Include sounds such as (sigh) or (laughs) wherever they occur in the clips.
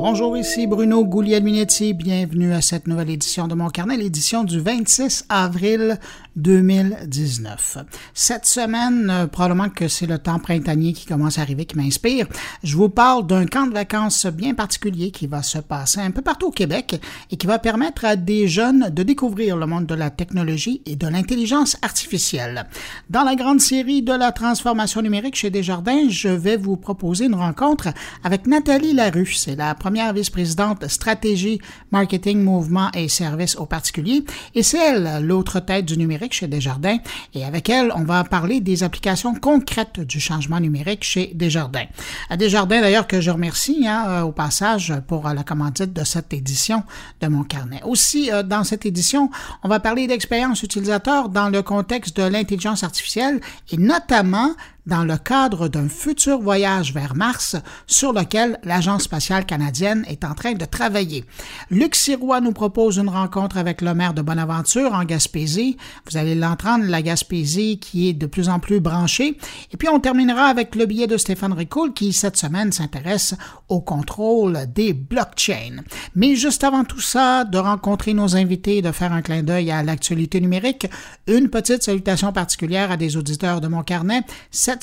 Bonjour, ici Bruno Guglielminetti. Bienvenue à cette nouvelle édition de mon carnet, l'édition du 26 avril 2019. Cette semaine, euh, probablement que c'est le temps printanier qui commence à arriver qui m'inspire. Je vous parle d'un camp de vacances bien particulier qui va se passer un peu partout au Québec et qui va permettre à des jeunes de découvrir le monde de la technologie et de l'intelligence artificielle. Dans la grande série de la transformation numérique chez Desjardins, je vais vous proposer une rencontre avec Nathalie Larue. C'est la première vice-présidente stratégie, marketing, mouvement et services aux particuliers et c'est elle l'autre tête du numérique chez Desjardins et avec elle, on va parler des applications concrètes du changement numérique chez Desjardins. À Desjardins, d'ailleurs, que je remercie hein, euh, au passage pour la commandite de cette édition de mon carnet. Aussi, euh, dans cette édition, on va parler d'expérience utilisateur dans le contexte de l'intelligence artificielle et notamment dans le cadre d'un futur voyage vers Mars sur lequel l'Agence spatiale canadienne est en train de travailler. Luc Sirois nous propose une rencontre avec le maire de Bonaventure en Gaspésie. Vous allez l'entendre, la Gaspésie qui est de plus en plus branchée. Et puis on terminera avec le billet de Stéphane Ricoul qui cette semaine s'intéresse au contrôle des blockchains. Mais juste avant tout ça, de rencontrer nos invités, de faire un clin d'œil à l'actualité numérique, une petite salutation particulière à des auditeurs de mon carnet.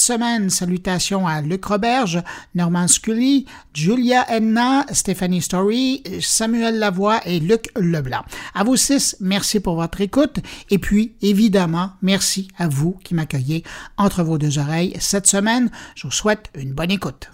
Semaine, salutations à Luc Roberge, Norman Scully, Julia Enna, Stéphanie Story, Samuel Lavoie et Luc Leblanc. À vous six, merci pour votre écoute et puis, évidemment, merci à vous qui m'accueillez entre vos deux oreilles cette semaine. Je vous souhaite une bonne écoute.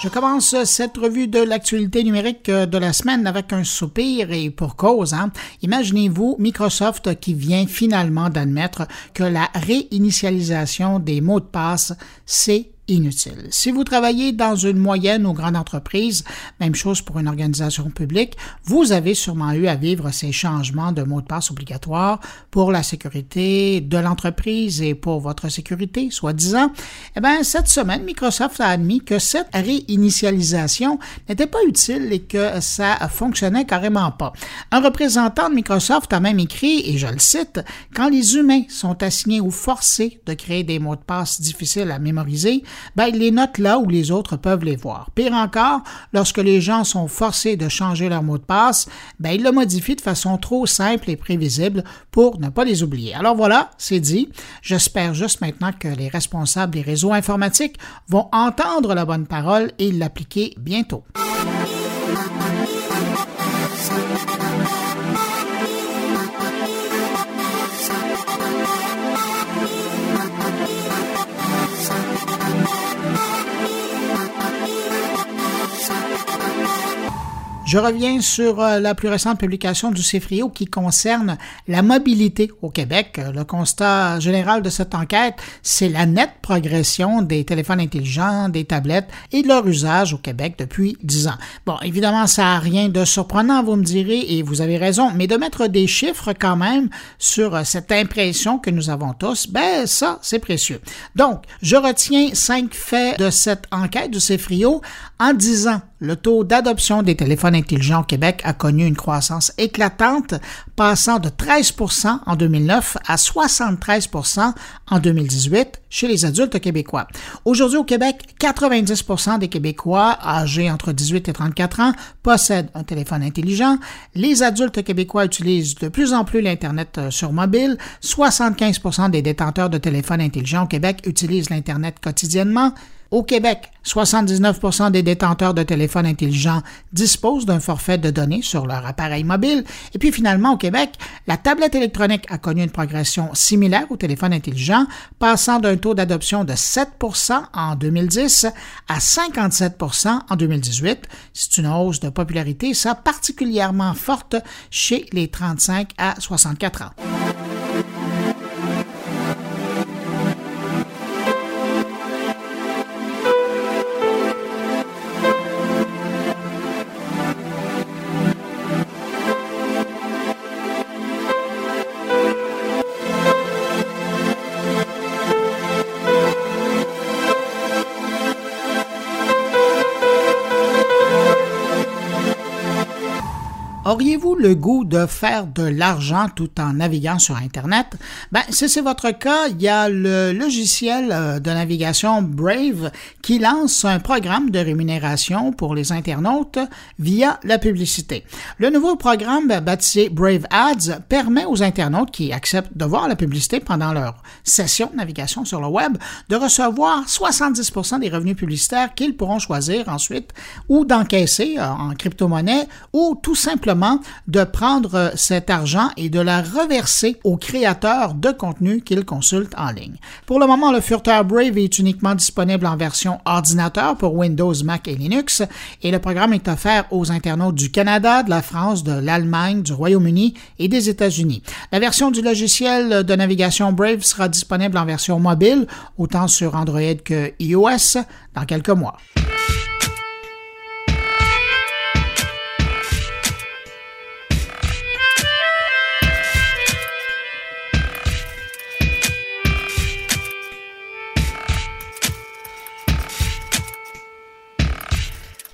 Je commence cette revue de l'actualité numérique de la semaine avec un soupir et pour cause. Hein. Imaginez-vous Microsoft qui vient finalement d'admettre que la réinitialisation des mots de passe, c'est inutile. Si vous travaillez dans une moyenne ou grande entreprise, même chose pour une organisation publique, vous avez sûrement eu à vivre ces changements de mots de passe obligatoires pour la sécurité de l'entreprise et pour votre sécurité, soi-disant. Eh bien, cette semaine, Microsoft a admis que cette réinitialisation n'était pas utile et que ça fonctionnait carrément pas. Un représentant de Microsoft a même écrit, et je le cite, quand les humains sont assignés ou forcés de créer des mots de passe difficiles à mémoriser, ben, il les note là où les autres peuvent les voir. Pire encore, lorsque les gens sont forcés de changer leur mot de passe, ben, il le modifie de façon trop simple et prévisible pour ne pas les oublier. Alors voilà, c'est dit. J'espère juste maintenant que les responsables des réseaux informatiques vont entendre la bonne parole et l'appliquer bientôt. Je reviens sur euh, la plus récente publication du CFRIO qui concerne la mobilité au Québec. Le constat général de cette enquête, c'est la nette progression des téléphones intelligents, des tablettes et de leur usage au Québec depuis dix ans. Bon, évidemment, ça n'a rien de surprenant, vous me direz, et vous avez raison, mais de mettre des chiffres quand même sur euh, cette impression que nous avons tous, ben ça, c'est précieux. Donc, je retiens cinq faits de cette enquête du CFRIO en disant le taux d'adoption des téléphones intelligents au Québec a connu une croissance éclatante, passant de 13 en 2009 à 73 en 2018 chez les adultes québécois. Aujourd'hui au Québec, 90% des Québécois âgés entre 18 et 34 ans possèdent un téléphone intelligent. Les adultes québécois utilisent de plus en plus l'Internet euh, sur mobile. 75% des détenteurs de téléphones intelligents au Québec utilisent l'Internet quotidiennement. Au Québec, 79% des détenteurs de téléphones intelligents disposent d'un forfait de données sur leur appareil mobile. Et puis finalement, au Québec, la tablette électronique a connu une progression similaire au téléphone intelligent, passant d'un taux d'adoption de 7% en 2010 à 57% en 2018. C'est une hausse de popularité, ça particulièrement forte chez les 35 à 64 ans. Auriez-vous le goût de faire de l'argent tout en naviguant sur Internet? Ben, si c'est votre cas, il y a le logiciel euh, de navigation Brave qui lance un programme de rémunération pour les internautes via la publicité. Le nouveau programme baptisé Brave Ads permet aux internautes qui acceptent de voir la publicité pendant leur session de navigation sur le web de recevoir 70% des revenus publicitaires qu'ils pourront choisir ensuite ou d'encaisser euh, en crypto-monnaie ou tout simplement de prendre euh, cet argent et de la reverser aux créateurs de contenu qu'ils consultent en ligne. Pour le moment, le furteur Brave est uniquement disponible en version ordinateur pour Windows, Mac et Linux et le programme est offert aux internautes du Canada, de la France, de l'Allemagne, du Royaume-Uni et des États-Unis. La version du logiciel de navigation Brave sera disponible en version mobile, autant sur Android que iOS, dans quelques mois.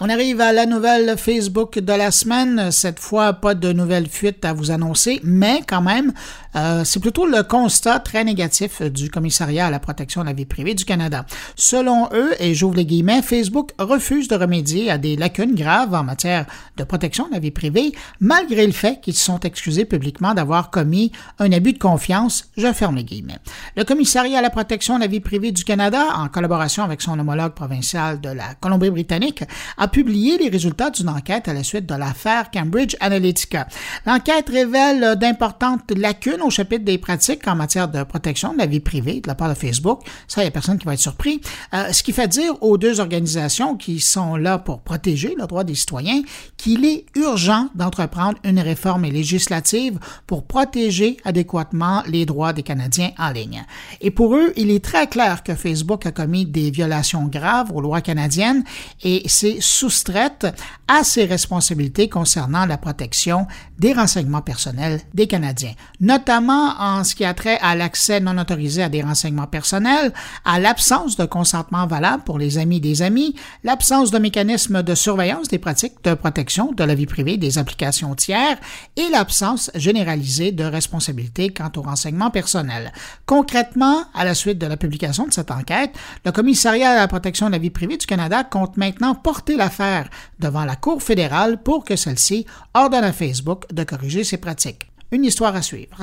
On arrive à la nouvelle Facebook de la semaine. Cette fois, pas de nouvelles fuites à vous annoncer, mais quand même, euh, c'est plutôt le constat très négatif du commissariat à la protection de la vie privée du Canada. Selon eux, et j'ouvre les guillemets, Facebook refuse de remédier à des lacunes graves en matière de protection de la vie privée, malgré le fait qu'ils se sont excusés publiquement d'avoir commis un abus de confiance. Je ferme les guillemets. Le commissariat à la protection de la vie privée du Canada, en collaboration avec son homologue provincial de la Colombie-Britannique, a publié les résultats d'une enquête à la suite de l'affaire Cambridge Analytica. L'enquête révèle d'importantes lacunes au chapitre des pratiques en matière de protection de la vie privée de la part de Facebook. Ça, il n'y a personne qui va être surpris. Euh, ce qui fait dire aux deux organisations qui sont là pour protéger le droit des citoyens qu'il est urgent d'entreprendre une réforme législative pour protéger adéquatement les droits des Canadiens en ligne. Et pour eux, il est très clair que Facebook a commis des violations graves aux lois canadiennes et c'est soustraite à ses responsabilités concernant la protection des renseignements personnels des Canadiens, notamment en ce qui a trait à l'accès non autorisé à des renseignements personnels, à l'absence de consentement valable pour les amis des amis, l'absence de mécanismes de surveillance des pratiques de protection de la vie privée des applications tiers et l'absence généralisée de responsabilité quant aux renseignements personnels. Concrètement, à la suite de la publication de cette enquête, le Commissariat à la protection de la vie privée du Canada compte maintenant porter la faire devant la Cour fédérale pour que celle-ci ordonne à Facebook de corriger ses pratiques. Une histoire à suivre.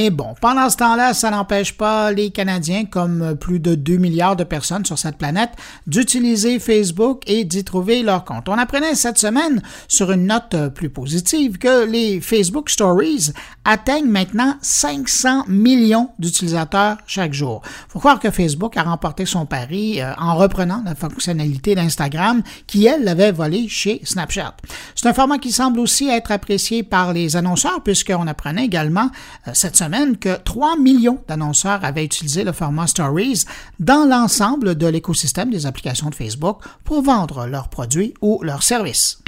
Mais bon, pendant ce temps-là, ça n'empêche pas les Canadiens, comme plus de 2 milliards de personnes sur cette planète, d'utiliser Facebook et d'y trouver leur compte. On apprenait cette semaine, sur une note plus positive, que les Facebook Stories atteignent maintenant 500 millions d'utilisateurs chaque jour. Faut croire que Facebook a remporté son pari euh, en reprenant la fonctionnalité d'Instagram qui, elle, l'avait volée chez Snapchat. C'est un format qui semble aussi être apprécié par les annonceurs puisqu'on apprenait également euh, cette semaine que 3 millions d'annonceurs avaient utilisé le format Stories dans l'ensemble de l'écosystème des applications de Facebook pour vendre leurs produits ou leurs services.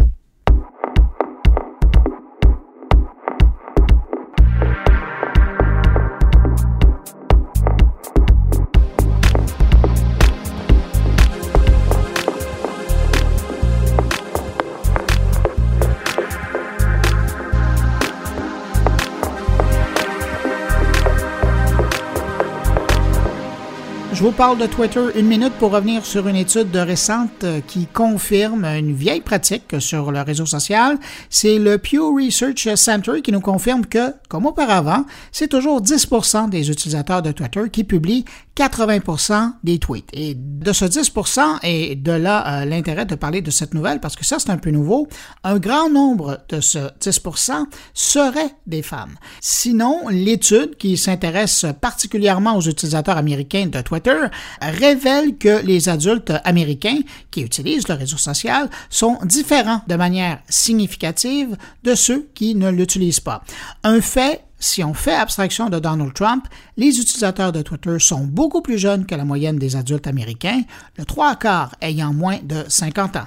Je vous parle de Twitter une minute pour revenir sur une étude de récente euh, qui confirme une vieille pratique sur le réseau social. C'est le Pew Research Center qui nous confirme que, comme auparavant, c'est toujours 10 des utilisateurs de Twitter qui publient 80% des tweets. Et de ce 10% et de là euh, l'intérêt de parler de cette nouvelle, parce que ça c'est un peu nouveau, un grand nombre de ce 10% seraient des femmes. Sinon, l'étude qui s'intéresse particulièrement aux utilisateurs américains de Twitter révèle que les adultes américains qui utilisent le réseau social sont différents de manière significative de ceux qui ne l'utilisent pas. Un fait si on fait abstraction de Donald Trump, les utilisateurs de Twitter sont beaucoup plus jeunes que la moyenne des adultes américains, le trois quarts ayant moins de 50 ans.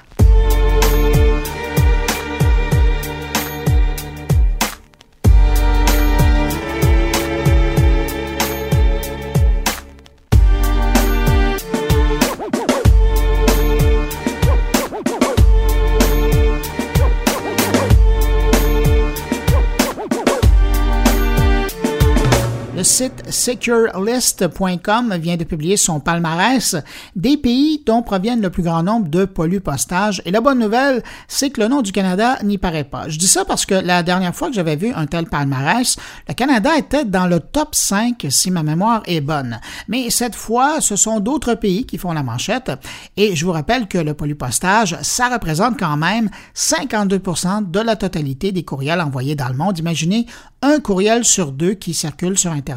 Site securelist.com vient de publier son palmarès des pays dont proviennent le plus grand nombre de pollupostages. Et la bonne nouvelle, c'est que le nom du Canada n'y paraît pas. Je dis ça parce que la dernière fois que j'avais vu un tel palmarès, le Canada était dans le top 5 si ma mémoire est bonne. Mais cette fois, ce sont d'autres pays qui font la manchette. Et je vous rappelle que le pollupostage, ça représente quand même 52% de la totalité des courriels envoyés dans le monde. Imaginez un courriel sur deux qui circule sur Internet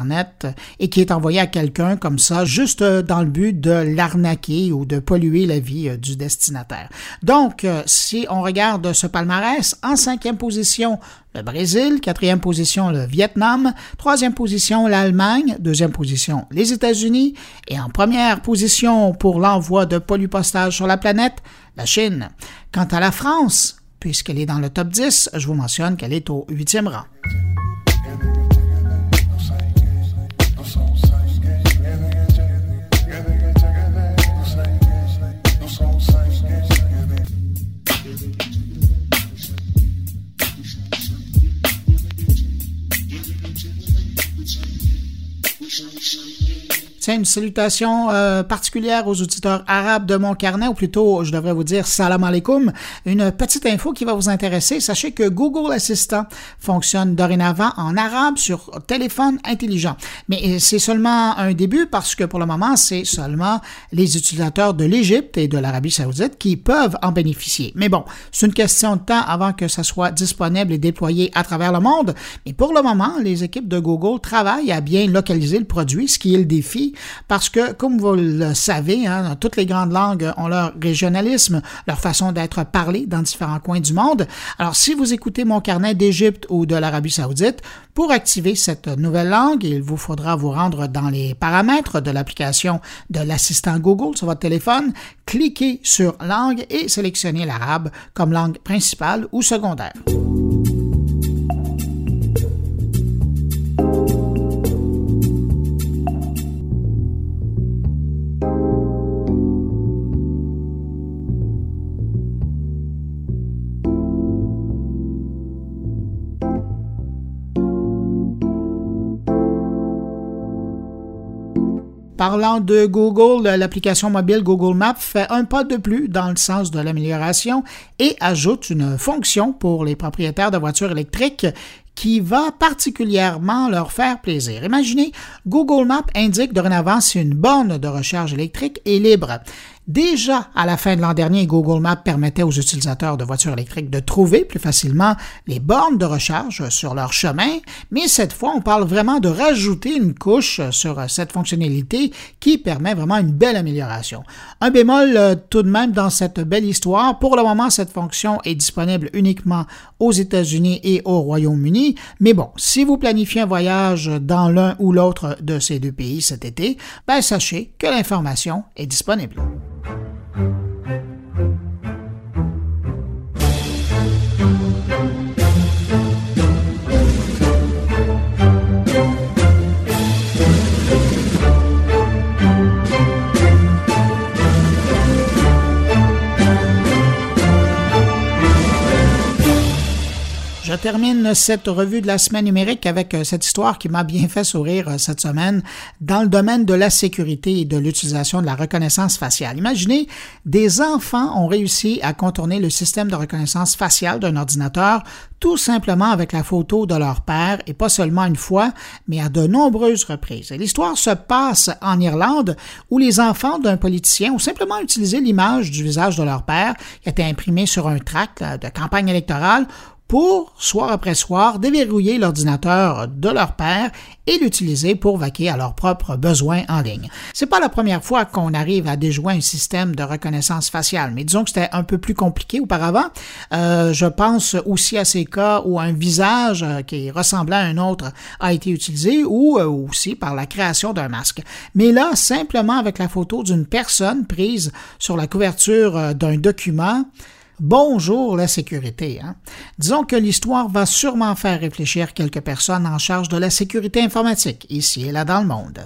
et qui est envoyé à quelqu'un comme ça, juste euh, dans le but de l'arnaquer ou de polluer la vie euh, du destinataire. Donc, euh, si on regarde ce palmarès, en cinquième position, le Brésil, quatrième position, le Vietnam, troisième position, l'Allemagne, deuxième position, les États-Unis, et en première position pour l'envoi de polypostage sur la planète, la Chine. Quant à la France, puisqu'elle est dans le top 10, je vous mentionne qu'elle est au huitième rang. I'm so une salutation euh, particulière aux auditeurs arabes de mon carnet, ou plutôt, je devrais vous dire salam alaikum. Une petite info qui va vous intéresser. Sachez que Google Assistant fonctionne dorénavant en arabe sur téléphone intelligent. Mais c'est seulement un début parce que pour le moment, c'est seulement les utilisateurs de l'Égypte et de l'Arabie saoudite qui peuvent en bénéficier. Mais bon, c'est une question de temps avant que ça soit disponible et déployé à travers le monde. Mais pour le moment, les équipes de Google travaillent à bien localiser le produit, ce qui est le défi parce que, comme vous le savez, hein, toutes les grandes langues ont leur régionalisme, leur façon d'être parlée dans différents coins du monde. Alors, si vous écoutez mon carnet d'Égypte ou de l'Arabie saoudite, pour activer cette nouvelle langue, il vous faudra vous rendre dans les paramètres de l'application de l'assistant Google sur votre téléphone, cliquer sur langue et sélectionner l'arabe comme langue principale ou secondaire. Parlant de Google, l'application mobile Google Maps fait un pas de plus dans le sens de l'amélioration et ajoute une fonction pour les propriétaires de voitures électriques qui va particulièrement leur faire plaisir. Imaginez, Google Maps indique dorénavant si une borne de recharge électrique est libre. Déjà, à la fin de l'an dernier, Google Maps permettait aux utilisateurs de voitures électriques de trouver plus facilement les bornes de recharge sur leur chemin, mais cette fois, on parle vraiment de rajouter une couche sur cette fonctionnalité qui permet vraiment une belle amélioration. Un bémol euh, tout de même dans cette belle histoire, pour le moment, cette fonction est disponible uniquement aux États-Unis et au Royaume-Uni, mais bon, si vous planifiez un voyage dans l'un ou l'autre de ces deux pays cet été, ben sachez que l'information est disponible. Mm-hmm. Je termine cette revue de la semaine numérique avec euh, cette histoire qui m'a bien fait sourire euh, cette semaine dans le domaine de la sécurité et de l'utilisation de la reconnaissance faciale. Imaginez, des enfants ont réussi à contourner le système de reconnaissance faciale d'un ordinateur tout simplement avec la photo de leur père et pas seulement une fois, mais à de nombreuses reprises. L'histoire se passe en Irlande où les enfants d'un politicien ont simplement utilisé l'image du visage de leur père qui était imprimée sur un tract de campagne électorale pour, soir après soir, déverrouiller l'ordinateur de leur père et l'utiliser pour vaquer à leurs propres besoins en ligne. C'est pas la première fois qu'on arrive à déjouer un système de reconnaissance faciale, mais disons que c'était un peu plus compliqué auparavant. Euh, je pense aussi à ces cas où un visage euh, qui ressemblait à un autre a été utilisé ou euh, aussi par la création d'un masque. Mais là, simplement avec la photo d'une personne prise sur la couverture d'un document, Bonjour la sécurité. Hein? Disons que l'histoire va sûrement faire réfléchir quelques personnes en charge de la sécurité informatique, ici et là dans le monde.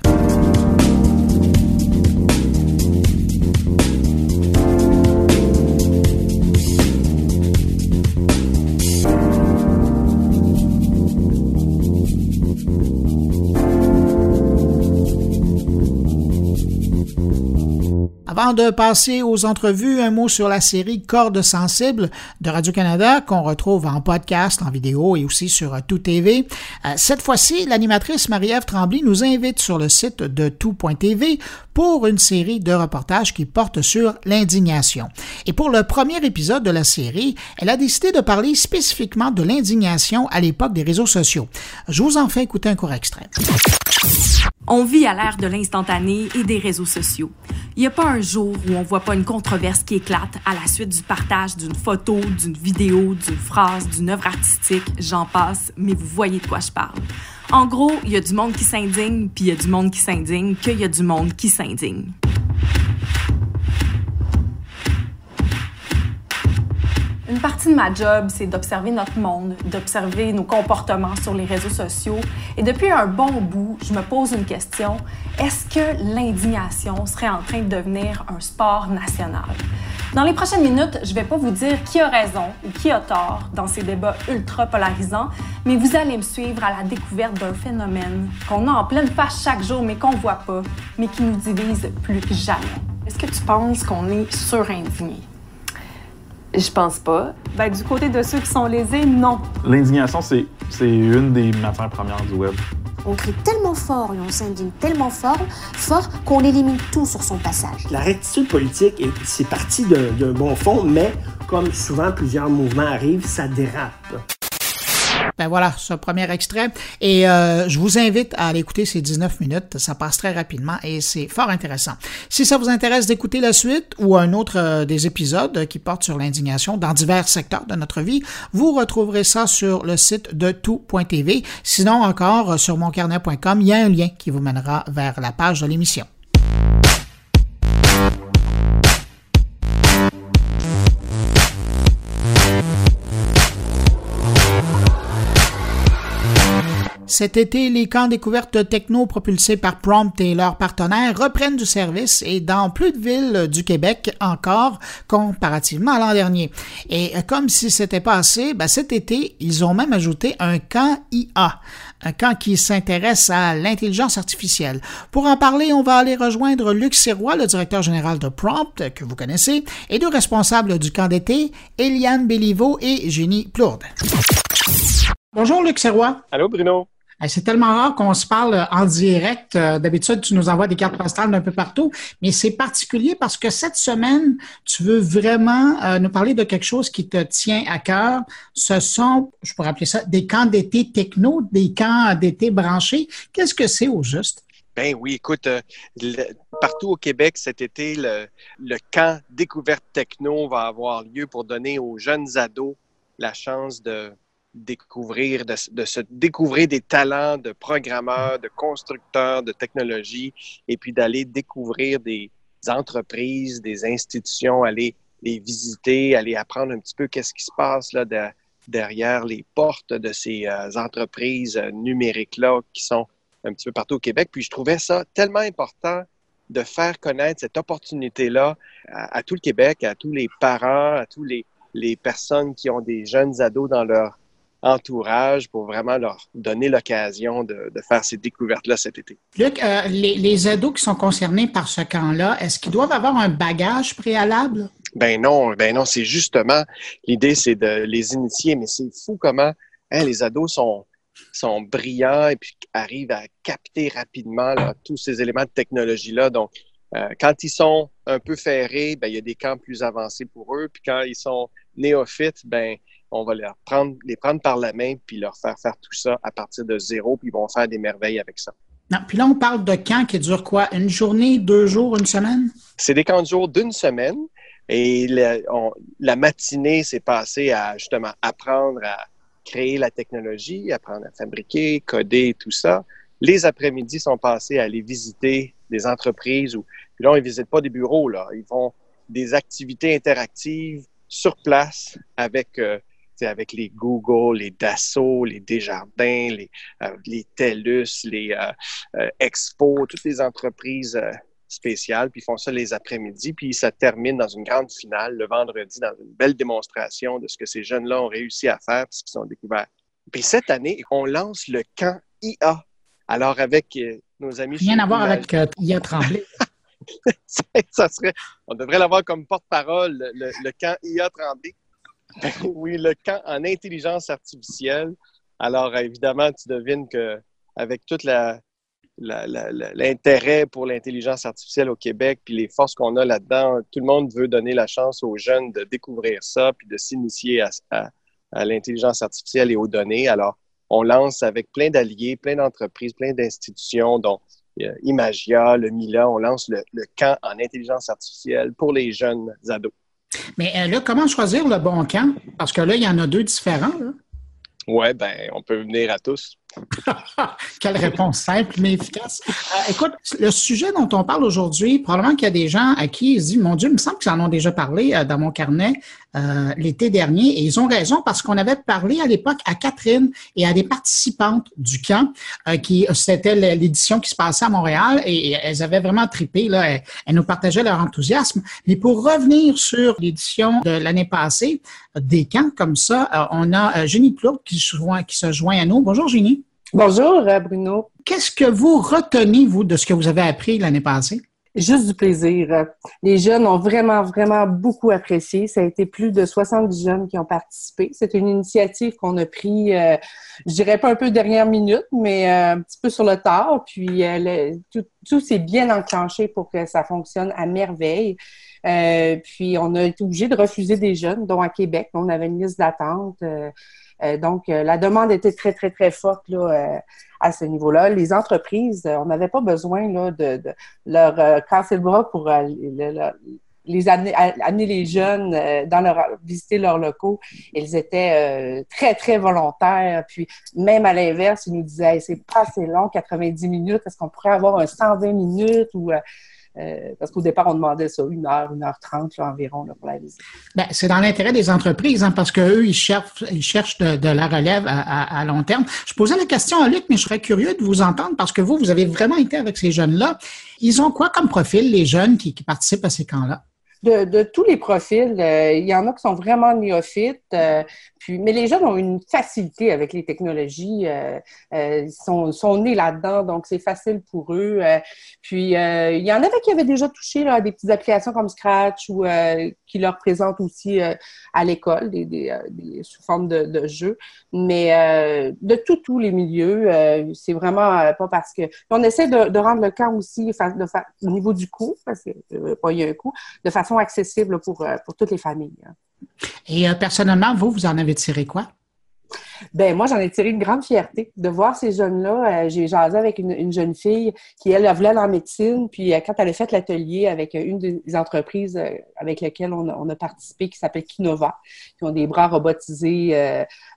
Avant de passer aux entrevues, un mot sur la série Cordes sensibles de Radio-Canada qu'on retrouve en podcast, en vidéo et aussi sur Tout TV. Euh, cette fois-ci, l'animatrice Marie-Ève Tremblay nous invite sur le site de Tout.tv pour une série de reportages qui portent sur l'indignation. Et pour le premier épisode de la série, elle a décidé de parler spécifiquement de l'indignation à l'époque des réseaux sociaux. Je vous en fais écouter un court extrait. On vit à l'ère de l'instantané et des réseaux sociaux. Il n'y a pas un jour où on voit pas une controverse qui éclate à la suite du partage d'une photo, d'une vidéo, d'une phrase, d'une œuvre artistique, j'en passe, mais vous voyez de quoi je parle. En gros, il y a du monde qui s'indigne, puis il y a du monde qui s'indigne, qu'il y a du monde qui s'indigne. Une partie de ma job, c'est d'observer notre monde, d'observer nos comportements sur les réseaux sociaux. Et depuis un bon bout, je me pose une question. Est-ce que l'indignation serait en train de devenir un sport national? Dans les prochaines minutes, je ne vais pas vous dire qui a raison ou qui a tort dans ces débats ultra polarisants, mais vous allez me suivre à la découverte d'un phénomène qu'on a en pleine face chaque jour, mais qu'on ne voit pas, mais qui nous divise plus jamais. Est-ce que tu penses qu'on est surindigné? Je pense pas. Ben, du côté de ceux qui sont lésés, non. L'indignation, c'est une des matières premières du web. On crie tellement fort et on s'indigne tellement fort, fort qu'on élimine tout sur son passage. La rectitude politique, c'est parti d'un bon fond, mais comme souvent plusieurs mouvements arrivent, ça dérape. Ben voilà, ce premier extrait. Et euh, je vous invite à aller écouter ces 19 minutes. Ça passe très rapidement et c'est fort intéressant. Si ça vous intéresse d'écouter la suite ou un autre euh, des épisodes qui portent sur l'indignation dans divers secteurs de notre vie, vous retrouverez ça sur le site de tout.tv. Sinon, encore sur moncarnet.com, il y a un lien qui vous mènera vers la page de l'émission. Cet été, les camps découvertes techno propulsés par Prompt et leurs partenaires reprennent du service et dans plus de villes du Québec encore comparativement à l'an dernier. Et comme si c'était pas assez, ben cet été, ils ont même ajouté un camp IA, un camp qui s'intéresse à l'intelligence artificielle. Pour en parler, on va aller rejoindre Luc Sirois, le directeur général de Prompt, que vous connaissez, et deux responsables du camp d'été, Eliane Béliveau et Jenny Plourde. Bonjour Luc Sirois. Allô Bruno. C'est tellement rare qu'on se parle en direct. Euh, d'habitude, tu nous envoies des cartes postales d'un peu partout, mais c'est particulier parce que cette semaine, tu veux vraiment euh, nous parler de quelque chose qui te tient à cœur. Ce sont, je pourrais appeler ça, des camps d'été techno, des camps d'été branchés. Qu'est-ce que c'est au juste? Ben oui, écoute, euh, partout au Québec cet été, le camp découverte techno va avoir lieu pour donner aux jeunes ados la chance de découvrir, de, se découvrir des talents de programmeurs, de constructeurs de technologie, et puis d'aller découvrir des entreprises, des institutions, aller les visiter, aller apprendre un petit peu qu'est-ce qui se passe là derrière les portes de ces euh, entreprises euh, numériques-là qui sont un petit peu partout au Québec. Puis je trouvais ça tellement important de faire connaître cette opportunité-là à, à, tout le Québec, à tous les parents, à tous les, les personnes qui ont des jeunes ados dans leur entourage pour vraiment leur donner l'occasion de, faire ces découvertes-là cet été. Luc, euh, les, les, ados qui sont concernés par ce camp-là, est-ce qu'ils doivent avoir un bagage préalable? Ben non, ben non, c'est justement l'idée, c'est de les initier, mais c'est fou comment hein, les ados sont sont brillants et puis arrivent à capter rapidement tous ces éléments de technologie-là. Donc, euh, quand ils sont un peu ferrés, ben, il y a des camps plus avancés pour eux. Puis quand ils sont néophytes, ben, on va les prendre, les prendre par la main puis leur faire faire tout ça à partir de zéro, puis ils vont faire des merveilles avec ça. Non, puis là, on parle de camps qui durent quoi? Une journée, deux jours, une semaine? C'est des camps de jour d'une semaine. Et la, matinée s'est passée à justement apprendre à créer la technologie, apprendre à fabriquer, coder, tout ça. Les après-midi sont passés à aller visiter des entreprises où, puis là, ils ne visitent pas des bureaux, là. Ils font des activités interactives sur place avec euh, avec les Google, les Dassault, les Desjardins, les, euh, les TELUS, les euh, euh, Expo, toutes les entreprises spéciales, puis ils font ça les après-midi, puis ça termine dans une grande finale le vendredi dans une belle démonstration de ce que ces jeunes-là ont réussi à faire, puis ce qu'ils ont découvert. Puis cette année, on lance le camp IA. Alors avec nos amis... Rien à voir avec IA Tremblay. (laughs) ça serait, on devrait l'avoir comme porte-parole, le, le, camp IA 30D. (laughs) oui, le camp en intelligence artificielle. Alors, évidemment, tu devines que avec toute la, l'intérêt pour l'intelligence artificielle au Québec, puis les forces qu'on a là-dedans, tout le monde veut donner la chance aux jeunes de découvrir ça, puis de s'initier à, l'intelligence artificielle et aux données. Alors, on lance avec plein d'alliés, plein d'entreprises, plein d'institutions, dont euh, Imagia, le Mila, on lance le, camp en intelligence artificielle pour les jeunes ados. Mais euh, là, comment choisir le bon camp? Parce que là, il y en a deux différents. Oui, ben, on peut venir à tous. (laughs) Quelle réponse simple mais efficace. Euh, écoute, le sujet dont on parle aujourd'hui, probablement qu'il y a des gens à qui ils se disent, mon Dieu, il me semble qu'ils en ont déjà parlé euh, dans mon carnet euh, l'été dernier, et ils ont raison parce qu'on avait parlé à l'époque à Catherine et à des participantes du camp, qui c'était l'édition qui se passait à Montréal, et, elles avaient vraiment tripé, là, elles, nous partageaient leur enthousiasme. Mais pour revenir sur l'édition de l'année passée, des camps comme ça, on a Jenny Plourde qui, qui se joint à nous. Bonjour Jenny. Bonjour, euh, Bruno. Qu'est-ce que vous retenez, vous, de ce que vous avez appris l'année passée? Juste du plaisir. Les jeunes ont vraiment, vraiment beaucoup apprécié. Ça a été plus de 70 jeunes qui ont participé. C'est une initiative qu'on a pris, euh, je dirais pas un peu dernière minute, mais euh, un petit peu sur le tard. Puis tout, tout s'est bien enclenché pour que ça fonctionne à merveille. puis on a été obligé de refuser des jeunes, dont à Québec, on avait une liste d'attente. Euh, donc, euh, la demande était très, très, très forte là, euh, à ce niveau-là. Les entreprises, on n'avait pas besoin là, de, leur casser le bras pour les amener, les jeunes dans leur visiter leurs locaux. Ils étaient très très volontaires. Puis même à l'inverse, ils nous disaient c'est pas assez long, 90 minutes. Est-ce qu'on pourrait avoir un 120 minutes ou euh, parce qu'au départ, on demandait ça, une heure, une heure trente environ pour la visite. Ben, c'est dans l'intérêt des entreprises, hein, parce qu'eux, ils cherchent, ils cherchent de, la relève à, long terme. Je posais la question à Luc, mais je serais curieux de vous entendre parce que vous, vous avez vraiment été avec ces jeunes-là. Ils ont quoi comme profil, les jeunes qui participent à ces camps-là? De, tous les profils. Euh, il y en a qui sont vraiment néophytes, euh, puis, mais les jeunes ont une facilité avec les technologies. Euh, ils sont, sont nés là-dedans, donc c'est facile pour eux. puis il y en avait qui avaient déjà touché là, à des petites applications comme Scratch ou qui leur présentent aussi à l'école des, sous forme de, jeux. Mais de tous tous les milieux, c'est vraiment pas parce que on essaie de, rendre le camp aussi au niveau du coût, parce que pas il y a un coût, de façon accessible pour, euh, pour toutes les familles. Hein. Et euh, personnellement, vous, vous en avez tiré quoi? Ben moi, j'en ai tiré une grande fierté de voir ces jeunes-là. Euh, j'ai jasé avec une, jeune fille qui, elle, voulait aller en médecine. Puis euh, quand elle a fait l'atelier avec une des entreprises euh, avec lesquelles on a, participé, qui s'appelle Kinova, qui ont des bras robotisés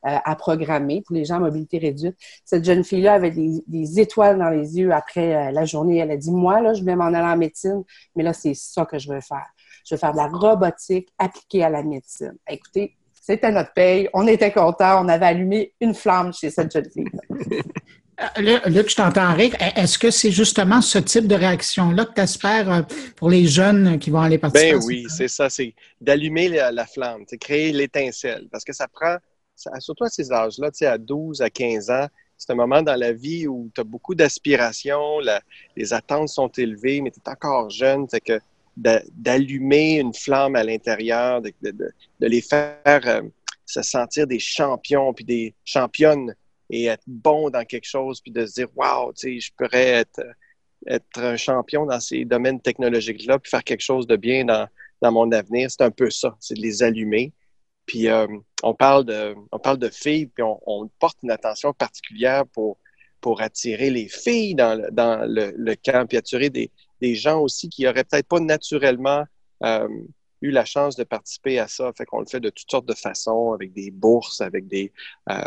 à programmer pour les gens à mobilité réduite, cette jeune fille-là avait des, étoiles dans les yeux après la journée. Elle a dit, moi, là, je vais m'en aller en médecine, mais là, c'est ça que je veux faire. Je veux faire de la robotique appliquée à la médecine. Écoutez, c'était notre paye. On était contents. On avait allumé une flamme chez cette jeune fille. Euh, Luc, je t'entends rire. Est-ce que c'est justement ce type de réaction-là que tu espères euh, pour les jeunes qui vont aller participer? Ben oui, c'est ça. C'est d'allumer la, flamme, c'est créer l'étincelle. Parce que ça prend, surtout à ces âges-là, à 12 à 15 ans, c'est un moment dans la vie où tu as beaucoup d'aspirations, les attentes sont élevées, mais tu es encore jeune. C'est que d'allumer une flamme à l'intérieur, de, les faire euh, se sentir des champions puis des championnes et être bon dans quelque chose puis de se dire waouh, tu sais, je pourrais être, être un champion dans ces domaines technologiques-là puis faire quelque chose de bien dans, dans mon avenir. C'est un peu ça, c'est de les allumer. Puis euh, on parle de on parle de filles puis on, porte une attention particulière pour pour attirer les filles dans le, dans le camp puis attirer des, des gens aussi qui n'auraient peut-être pas naturellement euh, eu la chance de participer à ça. Fait qu'on le fait de toutes sortes de façons, avec des bourses, avec des, euh,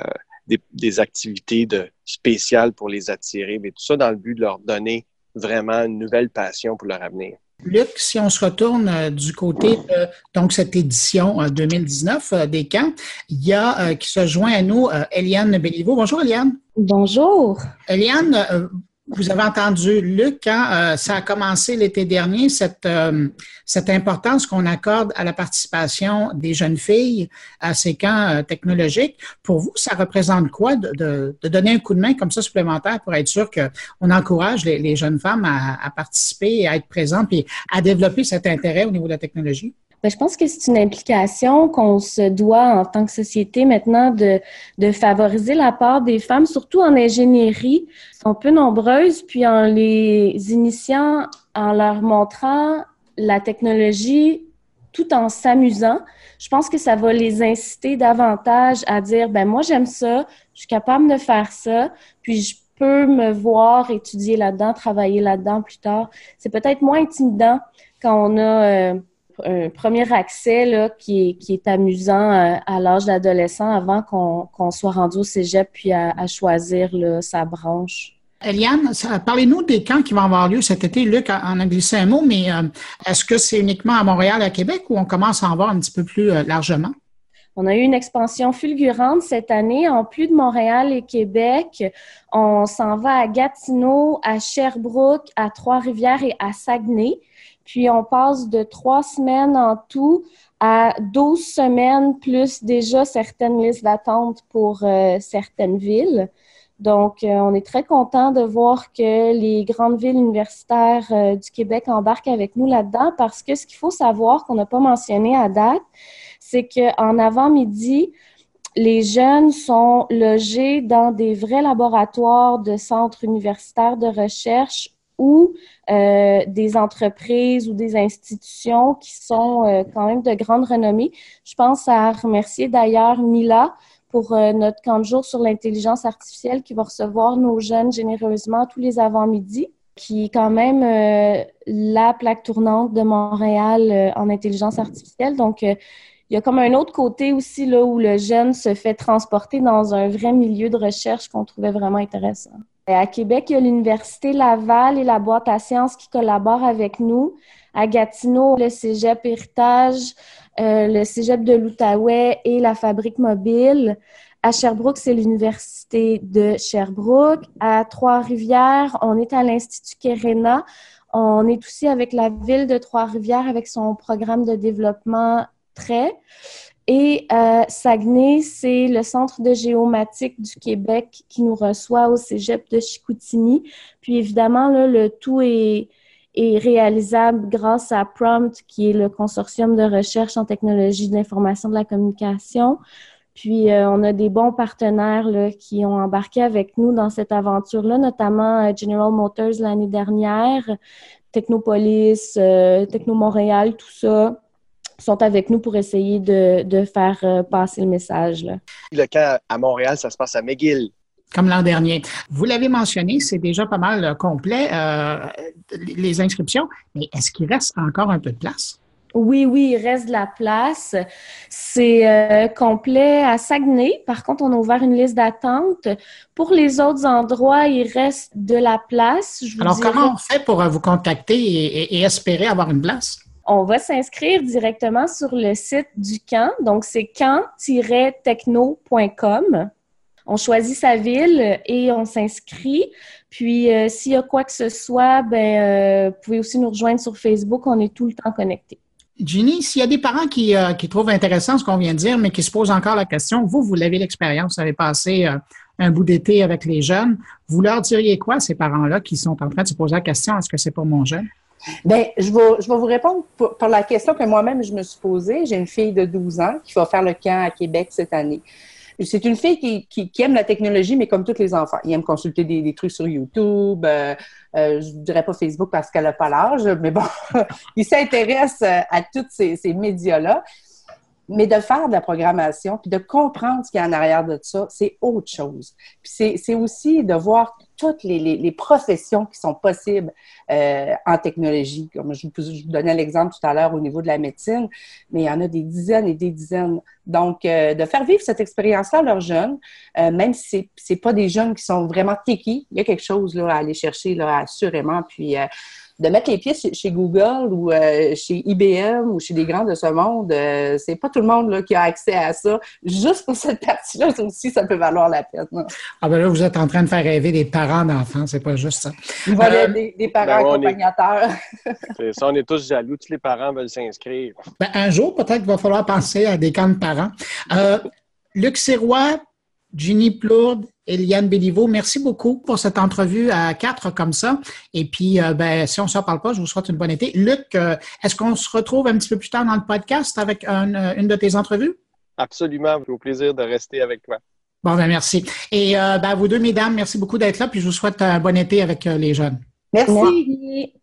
des, activités de, spéciales pour les attirer, mais tout ça dans le but de leur donner vraiment une nouvelle passion pour leur avenir. Luc, si on se retourne euh, du côté de donc, cette édition 2019 des camps, il y a qui se joint à nous Eliane Béliveau. Bonjour Eliane. Bonjour. Eliane, Vous avez entendu, Luc, quand euh, ça a commencé l'été dernier, cette, euh, cette importance qu'on accorde à la participation des jeunes filles à ces camps euh, technologiques. Pour vous, ça représente quoi de, de, de, donner un coup de main comme ça supplémentaire pour être sûr qu'on encourage les, les, jeunes femmes à, à, participer, à être présentes et à développer cet intérêt au niveau de la technologie? Bien, je pense que c'est une implication qu'on se doit en tant que société maintenant de, de favoriser la part des femmes, surtout en ingénierie. Elles sont peu nombreuses, puis en les initiant, en leur montrant la technologie tout en s'amusant, je pense que ça va les inciter davantage à dire, ben moi j'aime ça, je suis capable de faire ça, puis je peux me voir étudier là-dedans, travailler là-dedans plus tard. C'est peut-être moins intimidant quand on a euh, un premier accès là, qui, est, qui est amusant à, euh, à l'âge d'adolescent avant qu'on soit rendu au cégep puis à, à choisir là, sa branche. Eliane, parlez-nous des camps qui vont avoir lieu cet été. Luc en a glissé un mot, mais euh, est-ce que c'est uniquement à Montréal, à Québec, ou on commence à en voir un petit peu plus euh, largement? On a eu une expansion fulgurante cette année. En plus de Montréal et Québec, on s'en va à Gatineau, à Sherbrooke, à Trois-Rivières et à Saguenay. Puis on passe de trois semaines en tout à 12 semaines, plus déjà certaines listes d'attente pour euh, certaines villes. Donc, euh, on est très content de voir que les grandes villes universitaires euh, du Québec embarquent avec nous là-dedans parce que ce qu'il faut savoir qu'on n'a pas mentionné à date, c'est qu'en avant-midi, les jeunes sont logés dans des vrais laboratoires de centres universitaires de recherche ou euh, des entreprises ou des institutions qui sont euh, quand même de grande renommée. Je pense à remercier d'ailleurs Mila pour euh, notre camp de jour sur l'intelligence artificielle qui va recevoir nos jeunes généreusement tous les avant-midi, qui est quand même la plaque tournante de Montréal en intelligence artificielle. Donc, il y a comme un autre côté aussi là où le jeune se fait transporter dans un vrai milieu de recherche qu'on trouvait vraiment intéressant. À Québec, il y a l'Université Laval et la boîte à sciences qui collaborent avec nous. À Gatineau, le Cégep Héritage, euh, le Cégep de l'Outaouais et la Fabrique mobile. À Sherbrooke, c'est l'Université de Sherbrooke. À Trois-Rivières, on est à l'Institut Kerena. On est aussi avec la ville de Trois-Rivières avec son programme de développement TRAIT. Et euh, Saguenay, c'est le Centre de géomatique du Québec qui nous reçoit au Cégep de Chicoutimi. Puis évidemment, le tout est, réalisable grâce à Prompt, qui est le consortium de recherche en technologie de l'information de la communication. Puis euh, on a des bons partenaires qui ont embarqué avec nous dans cette aventure-là, notamment euh, General Motors l'année dernière, Technopolis, Techno Montréal, tout ça sont avec nous pour essayer de, de faire euh, passer le message. Là. Le camp à Montréal, ça se passe à McGill. Comme l'an dernier. Vous l'avez mentionné, c'est déjà pas mal euh, complet, euh, les inscriptions, mais est-ce qu'il reste encore un peu de place? Oui, oui, il reste de la place. C'est euh, complet à Saguenay. Par contre, on a ouvert une liste d'attente. Pour les autres endroits, il reste de la place. Alors, dirais... comment on fait pour vous contacter et, et, et espérer avoir une place? On va s'inscrire directement sur le site du camp. Donc, c'est camp-techno.com. On choisit sa ville et on s'inscrit. Puis, euh, s'il y a quoi que ce soit, ben, euh, vous pouvez aussi nous rejoindre sur Facebook. On est tout le temps connectés. Ginny, s'il y a des parents qui, euh, qui, trouvent intéressant ce qu'on vient de dire, mais qui se posent encore la question, vous, vous l'avez l'expérience, vous avez passé un bout d'été avec les jeunes, vous leur diriez quoi, ces parents-là, qui sont en train de se poser la question, est-ce que c'est pour mon jeune? Bien, je vais, je vais vous répondre pour, pour la question que moi-même je me suis posée. J'ai une fille de 12 ans qui va faire le camp à Québec cette année. C'est une fille qui, qui, aime la technologie, mais comme tous les enfants. Il aime consulter des, des trucs sur YouTube. Euh, euh, je dirais pas Facebook parce qu'elle n'a pas l'âge, mais bon, (laughs) il s'intéresse à tous ces, ces médias-là. Mais de faire de la programmation, puis de comprendre ce qu'il y a en arrière de ça, c'est autre chose. Puis c'est aussi de voir toutes les, professions qui sont possibles euh, en technologie. Comme je vous, donnais l'exemple tout à l'heure au niveau de la médecine, mais il y en a des dizaines et des dizaines. Donc, euh, de faire vivre cette expérience-là à leurs jeunes, euh, même si c'est pas des jeunes qui sont vraiment techy, il y a quelque chose là, à aller chercher là, assurément. Puis, de mettre les pieds chez Google ou euh, chez IBM ou chez des grands de ce monde, euh, c'est pas tout le monde là, qui a accès à ça. Juste pour cette partie-là, ça aussi, ça peut valoir la peine. Ah ben là, vous êtes en train de faire rêver des parents d'enfants, c'est pas juste ça. Ils volaient Euh, des, des parents ben, on est- accompagnateurs. (laughs) C'est ça, on est tous jaloux. Tous les parents veulent s'inscrire. Ben, un jour, peut-être qu'il va falloir penser à des camps de parents. Euh, Luc Sirois, Ginny Plourde, Eliane Béliveau, merci beaucoup pour cette entrevue à quatre comme ça. Et puis, euh, ben, si on ne s'en parle pas, je vous souhaite une bonne été. Luc, euh, est-ce qu'on se retrouve un petit peu plus tard dans le podcast avec un- euh, une de tes entrevues? Absolument. Au plaisir de rester avec toi. Bon, ben merci. Et euh, ben, vous deux, mesdames, merci beaucoup d'être là. Puis je vous souhaite un bon été avec euh, les jeunes. Merci. Merci.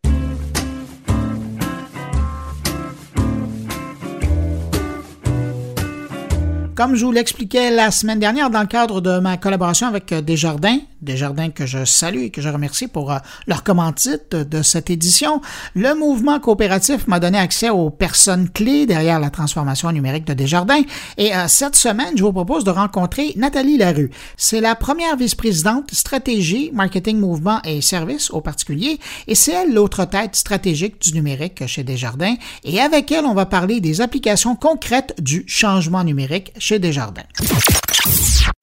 Comme je vous l'expliquais la semaine dernière dans le cadre de ma collaboration avec euh, Desjardins, Desjardins que je salue et que je remercie pour euh, leur commandite de cette édition, le mouvement coopératif m'a donné accès aux personnes clés derrière la transformation numérique de Desjardins. Et euh, cette semaine, je vous propose de rencontrer Nathalie Larue. C'est la première vice-présidente stratégie, marketing, mouvement et services au particulier. Et c'est elle l'autre tête stratégique du numérique chez Desjardins. Et avec elle, on va parler des applications concrètes du changement numérique chez Desjardins.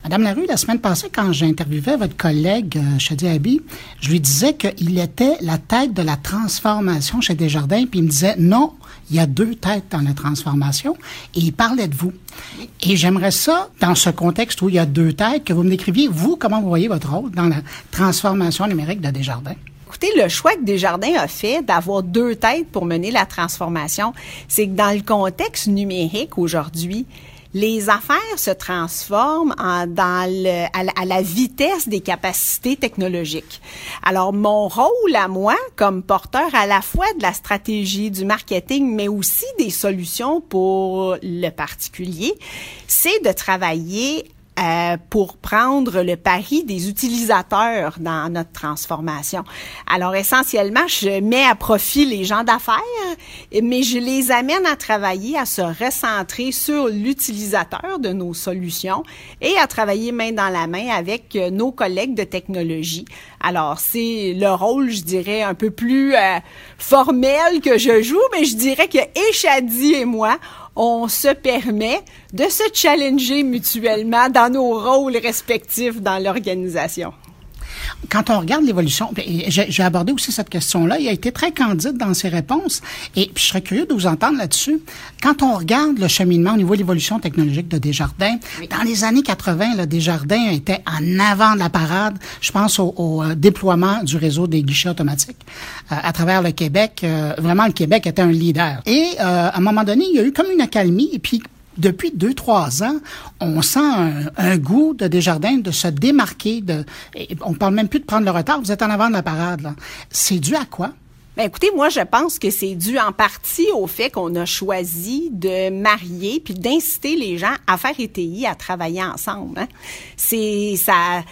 Madame Larue, la semaine passée, quand j'interviewais votre collègue euh, Shadi Abi, je lui disais qu'il était la tête de la transformation chez Desjardins, puis il me disait non, il y a deux têtes dans la transformation, et il parlait de vous. Et j'aimerais ça, dans ce contexte où il y a deux têtes, que vous me décriviez, vous, comment vous voyez votre rôle dans la transformation numérique de Desjardins. Écoutez, le choix que Desjardins a fait d'avoir deux têtes pour mener la transformation, c'est que dans le contexte numérique aujourd'hui, les affaires se transforment à, à, la, vitesse des capacités technologiques. Alors, mon rôle à moi, comme porteur à la fois de la stratégie, du marketing, mais aussi des solutions pour le particulier, c'est de travailler euh, pour prendre le pari des utilisateurs dans notre transformation. Alors essentiellement, je mets à profit les gens d'affaires, mais je les amène à travailler, à se recentrer sur l'utilisateur de nos solutions et à travailler main dans la main avec nos collègues de technologie. Alors c'est le rôle, je dirais, un peu plus euh, formel que je joue, mais je dirais que Echadi et moi, on se permet de se challenger mutuellement dans nos rôles respectifs dans l'organisation. Quand on regarde l'évolution, j'ai abordé aussi cette question-là, il a été très candide dans ses réponses et puis je serais curieux de vous entendre là-dessus. Quand on regarde le cheminement au niveau de l'évolution technologique de Desjardins, oui. dans les années 80, là, Desjardins était en avant de la parade. Je pense au, au euh, déploiement du réseau des guichets automatiques euh, à travers le Québec. Euh, vraiment, le Québec était un leader. Et à un moment donné, il y a eu comme une accalmie et puis depuis deux, trois ans, on sent un, goût de Desjardins de se démarquer. De, on parle même plus de prendre le retard. Vous êtes en avant de la parade. C'est dû à quoi? Ben écoutez, moi je pense que c'est dû en partie au fait qu'on a choisi de marier puis d'inciter les gens à faire ETI, à travailler ensemble. Hein. C'est ça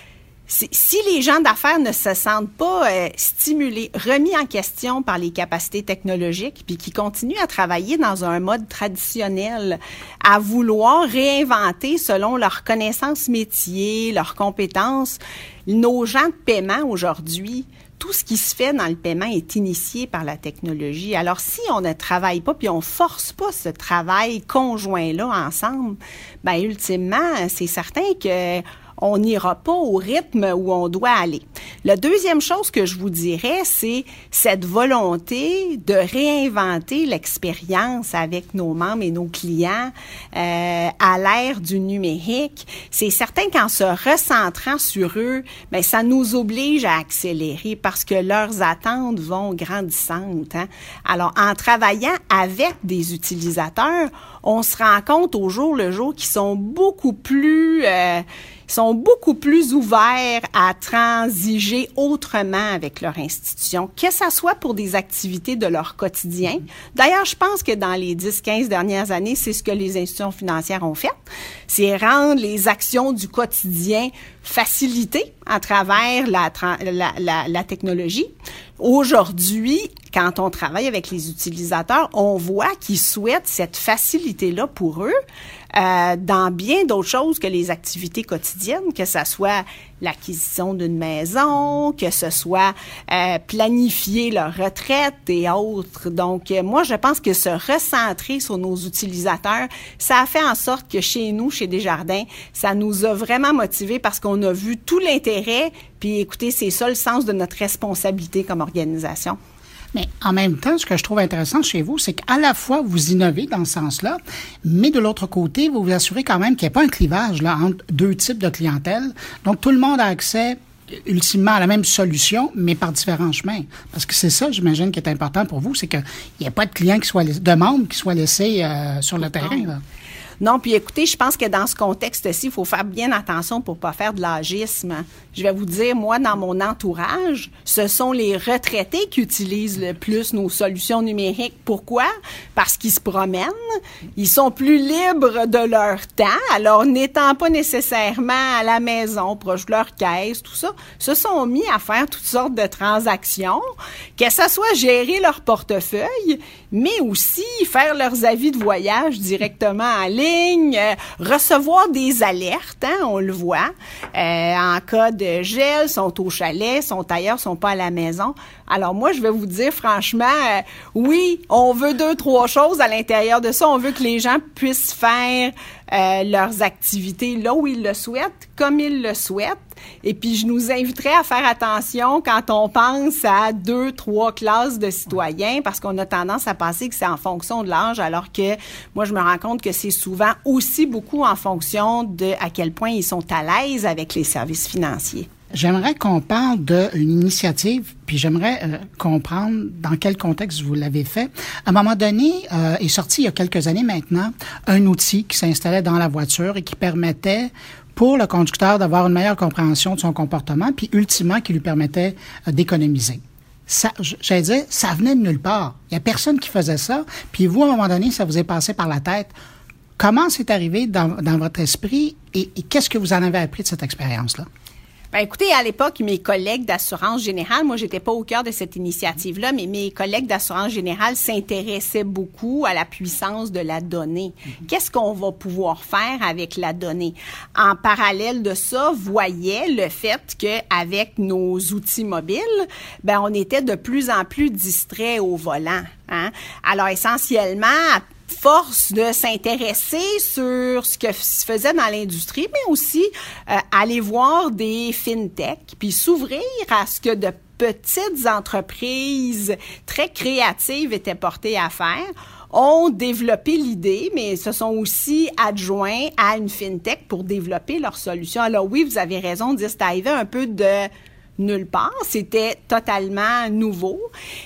si les gens d'affaires ne se sentent pas euh, stimulés, remis en question par les capacités technologiques, puis qui continuent à travailler dans un mode traditionnel, à vouloir réinventer selon leurs connaissances métiers, leurs compétences, nos gens de paiement aujourd'hui, tout ce qui se fait dans le paiement est initié par la technologie. Alors, si on ne travaille pas, puis on force pas ce travail conjoint-là ensemble, ben ultimement, c'est certain que on n'ira pas au rythme où on doit aller. La deuxième chose que je vous dirais, c'est cette volonté de réinventer l'expérience avec nos membres et nos clients euh, à l'ère du numérique. C'est certain qu'en se recentrant sur eux, ben ça nous oblige à accélérer parce que leurs attentes vont grandissantes. Hein? Alors, en travaillant avec des utilisateurs, on se rend compte au jour le jour qu'ils sont beaucoup plus euh, sont beaucoup plus ouverts à transiger autrement avec leur institution, que ça soit pour des activités de leur quotidien. D'ailleurs, je pense que dans les 10-15 dernières années, c'est ce que les institutions financières ont fait. C'est rendre les actions du quotidien facilitées à travers la, la, la, la technologie. Aujourd'hui, quand on travaille avec les utilisateurs, on voit qu'ils souhaitent cette facilité-là pour eux euh, dans bien d'autres choses que les activités quotidiennes, que ce soit l'acquisition d'une maison, que ce soit euh, planifier leur retraite et autres. Donc, euh, moi, je pense que se recentrer sur nos utilisateurs, ça a fait en sorte que chez nous, chez Desjardins, ça nous a vraiment motivés parce qu'on a vu tout l'intérêt. Puis, écoutez, c'est ça le sens de notre responsabilité comme organisation. Mais en même temps, ce que je trouve intéressant chez vous, c'est qu'à la fois, vous innovez dans ce sens-là, mais de l'autre côté, vous vous assurez quand même qu'il n'y a pas un clivage là, entre deux types de clientèle. Donc, tout le monde a accès ultimement à la même solution, mais par différents chemins. Parce que c'est ça, j'imagine, qui est important pour vous, c'est qu'il n'y a pas de clients qui soient, de membres qui soient laissés euh, sur le terrain. Là. Non, puis écoutez, je pense que dans ce contexte-ci, il faut faire bien attention pour pas faire de l'agisme. Je vais vous dire, moi, dans mon entourage, ce sont les retraités qui utilisent le plus nos solutions numériques. Pourquoi? Parce qu'ils se promènent, ils sont plus libres de leur temps, alors n'étant pas nécessairement à la maison, proche de leur caisse, tout ça, se sont mis à faire toutes sortes de transactions, que ce soit gérer leur portefeuille, mais aussi faire leurs avis de voyage directement en ligne, euh, recevoir des alertes, hein, on le voit. Euh, en cas de gel, sont au chalet, sont ailleurs, sont pas à la maison. Alors moi, je vais vous dire franchement, euh, oui, on veut deux, trois choses à l'intérieur de ça. On veut que les gens puissent faire leurs activités là où ils le souhaitent, comme ils le souhaitent. Et puis, je nous inviterais à faire attention quand on pense à deux, trois classes de citoyens, parce qu'on a tendance à penser que c'est en fonction de l'âge, alors que moi, je me rends compte que c'est souvent aussi beaucoup en fonction de à quel point ils sont à l'aise avec les services financiers. J'aimerais qu'on parle d'une initiative, puis j'aimerais euh, comprendre dans quel contexte vous l'avez fait. À un moment donné, euh, est sorti il y a quelques années maintenant un outil qui s'installait dans la voiture et qui permettait pour le conducteur d'avoir une meilleure compréhension de son comportement, puis ultimement qui lui permettait euh, d'économiser. Ça, j'allais dire, ça venait de nulle part. Il n'y a personne qui faisait ça. Puis vous, à un moment donné, ça vous est passé par la tête. Comment c'est arrivé dans, dans, votre esprit et qu'est-ce que vous en avez appris de cette expérience-là? Ben, écoutez, à l'époque, mes collègues d'assurance générale, moi, j'étais pas au cœur de cette initiative-là, mais mes collègues d'assurance générale s'intéressaient beaucoup à la puissance de la donnée. Mhm. Qu'est-ce qu'on va pouvoir faire avec la donnée? En parallèle de ça, voyait le fait qu'avec nos outils mobiles, ben, on était de plus en plus distrait au volant. Hein? Alors, essentiellement, force de s'intéresser sur ce que se faisait dans l'industrie, mais aussi euh, aller voir des fintechs, puis s'ouvrir à ce que de petites entreprises très créatives étaient portées à faire ont développé l'idée, mais se sont aussi adjoints à une fintech pour développer leur solution. Alors oui, vous avez raison de dire, c'est arrivé un peu de nulle part. C'était totalement nouveau.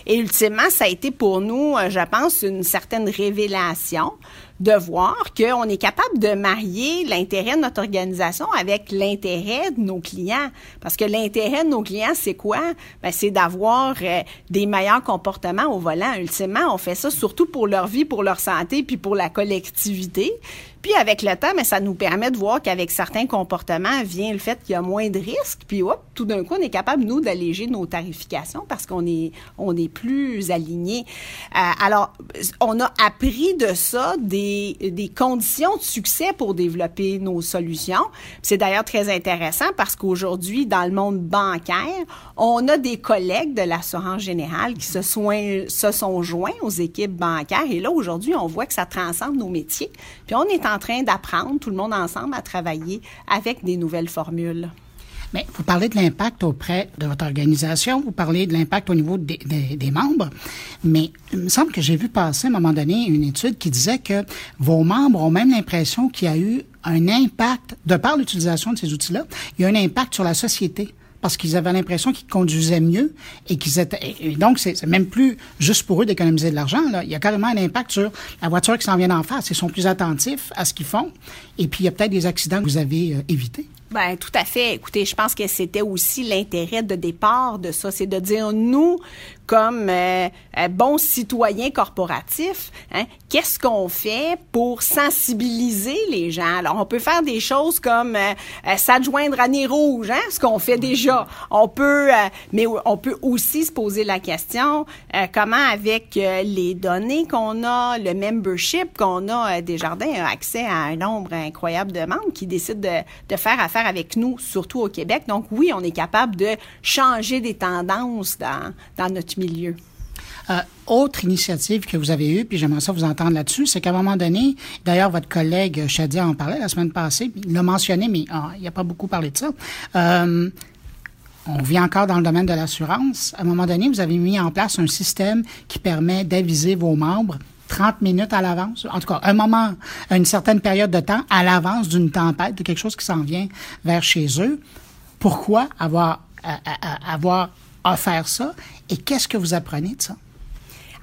Et ultimement, ça a été pour nous, euh, je pense, une certaine révélation de voir qu'on est capable de marier l'intérêt de notre organisation avec l'intérêt de nos clients. Parce que l'intérêt de nos clients, c'est quoi? Ben, c'est d'avoir euh, des meilleurs comportements au volant. Ultimement, on fait ça surtout pour leur vie, pour leur santé, puis pour la collectivité. Puis avec le temps, mais ça nous permet de voir qu'avec certains comportements vient le fait qu'il y a moins de risques. Puis hop, tout d'un coup, on est capable, nous, d'alléger nos tarifications parce qu'on est, on est plus alignés. Euh, alors, on a appris de ça des, des conditions de succès pour développer nos solutions. C'est d'ailleurs très intéressant parce qu'aujourd'hui, dans le monde bancaire, on a des collègues de l'assurance générale qui se, se sont joints aux équipes bancaires. Et là, aujourd'hui, on voit que ça transcende nos métiers. Puis on est en train d'apprendre, tout le monde ensemble, à travailler avec des nouvelles formules. Mais vous parlez de l'impact auprès de votre organisation, vous parlez de l'impact au niveau des, membres, mais il me semble que j'ai vu passer à un moment donné une étude qui disait que vos membres ont même l'impression qu'il y a eu un impact, de par l'utilisation de ces outils-là, il y a un impact sur la société parce qu'ils avaient l'impression qu'ils conduisaient mieux et qu'ils étaient. Et donc, c'est même plus juste pour eux d'économiser de l'argent. Là. Il y a carrément un impact sur la voiture qui s'en vient en face. Ils sont plus attentifs à ce qu'ils font. Et puis, il y a peut-être des accidents que vous avez euh, évités. Ben tout à fait. Écoutez, je pense que c'était aussi l'intérêt de départ de ça, c'est de dire nous comme euh, euh, bons citoyens corporatifs, hein, qu'est-ce qu'on fait pour sensibiliser les gens? Alors, on peut faire des choses comme euh, s'adjoindre à Nez Rouge, hein, ce qu'on fait déjà. On peut, mais on peut aussi se poser la question, comment avec les données qu'on a, le membership qu'on a, Desjardins a accès à un nombre incroyable de membres qui décident de, de faire affaire avec nous, surtout au Québec. Donc, oui, on est capable de changer des tendances dans, dans notre milieu. Euh, autre initiative que vous avez eue, puis j'aimerais ça vous entendre là-dessus, c'est qu'à un moment donné, d'ailleurs, votre collègue Shadia en parlait la semaine passée, il l'a mentionné, mais ah, il n'a pas beaucoup parlé de ça. Euh, on vit encore dans le domaine de l'assurance. À un moment donné, vous avez mis en place un système qui permet d'aviser vos membres 30 minutes à l'avance, en tout cas un moment, une certaine période de temps à l'avance d'une tempête, de quelque chose qui s'en vient vers chez eux. Pourquoi avoir, avoir offert ça et qu'est-ce que vous apprenez de ça?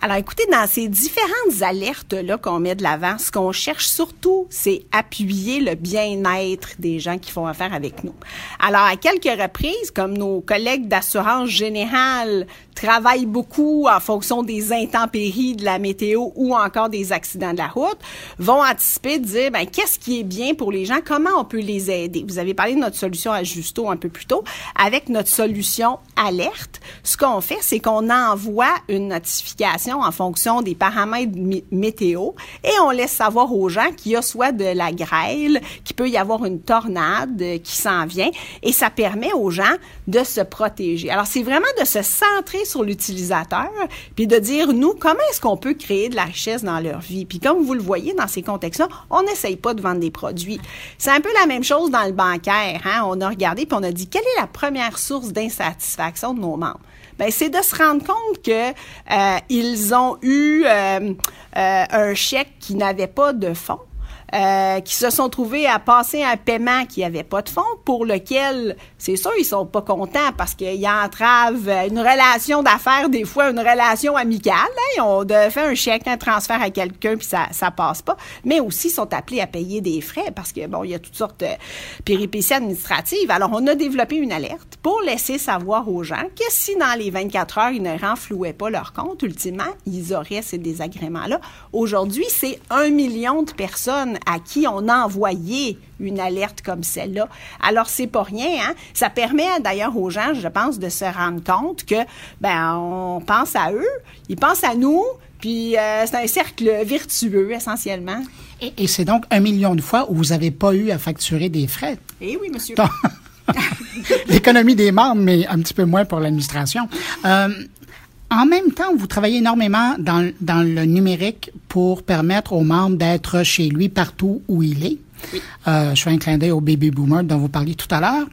Alors, écoutez, dans ces différentes alertes-là qu'on met de l'avant, ce qu'on cherche surtout, c'est appuyer le bien-être des gens qui font affaire avec nous. Alors, à quelques reprises, comme nos collègues d'assurance générale travaillent beaucoup en fonction des intempéries de la météo ou encore des accidents de la route, vont anticiper dire, ben, qu'est-ce qui est bien pour les gens? Comment on peut les aider? Vous avez parlé de notre solution à Justo un peu plus tôt. Avec notre solution alerte, ce qu'on fait, c'est qu'on envoie une notification en fonction des paramètres météo et on laisse savoir aux gens qu'il y a soit de la grêle, qu'il peut y avoir une tornade euh, qui s'en vient et ça permet aux gens de se protéger. Alors c'est vraiment de se centrer sur l'utilisateur puis de dire nous comment est-ce qu'on peut créer de la richesse dans leur vie? Puis comme vous le voyez dans ces contextes-là, on n'essaye pas de vendre des produits. C'est un peu la même chose dans le bancaire. Hein? On a regardé puis on a dit quelle est la première source d'insatisfaction de nos membres? Ben, c'est de se rendre compte que euh, ils ont eu euh, euh, un chèque qui n'avait pas de fonds euh, qui se sont trouvés à passer un paiement qui n'avait pas de fonds, pour lequel, c'est sûr, ils sont pas contents parce qu'il entrave une relation d'affaires, des fois une relation amicale. Hein, on fait un chèque, un transfert à quelqu'un, puis ça ça passe pas. Mais aussi, ils sont appelés à payer des frais parce que, bon, il y a toutes sortes de péripéties administratives. Alors, on a développé une alerte pour laisser savoir aux gens que si dans les 24 heures, ils ne renflouaient pas leur compte, ultimement, ils auraient ces désagréments-là. Aujourd'hui, c'est un million de personnes à qui on a envoyé une alerte comme celle-là. Alors c'est pas rien, hein? Ça permet d'ailleurs aux gens, je pense, de se rendre compte que ben on pense à eux, ils pensent à nous, puis euh, c'est un cercle vertueux essentiellement. Et, c'est donc un million de fois où vous n'avez pas eu à facturer des frais. Eh oui, monsieur. (laughs) L'économie des membres, mais un petit peu moins pour l'administration. Euh, en même temps, vous travaillez énormément dans, dans, le numérique pour permettre aux membres d'être chez lui partout où il est. Euh, je fais un clin d'œil au baby boomer dont vous parliez tout à l'heure.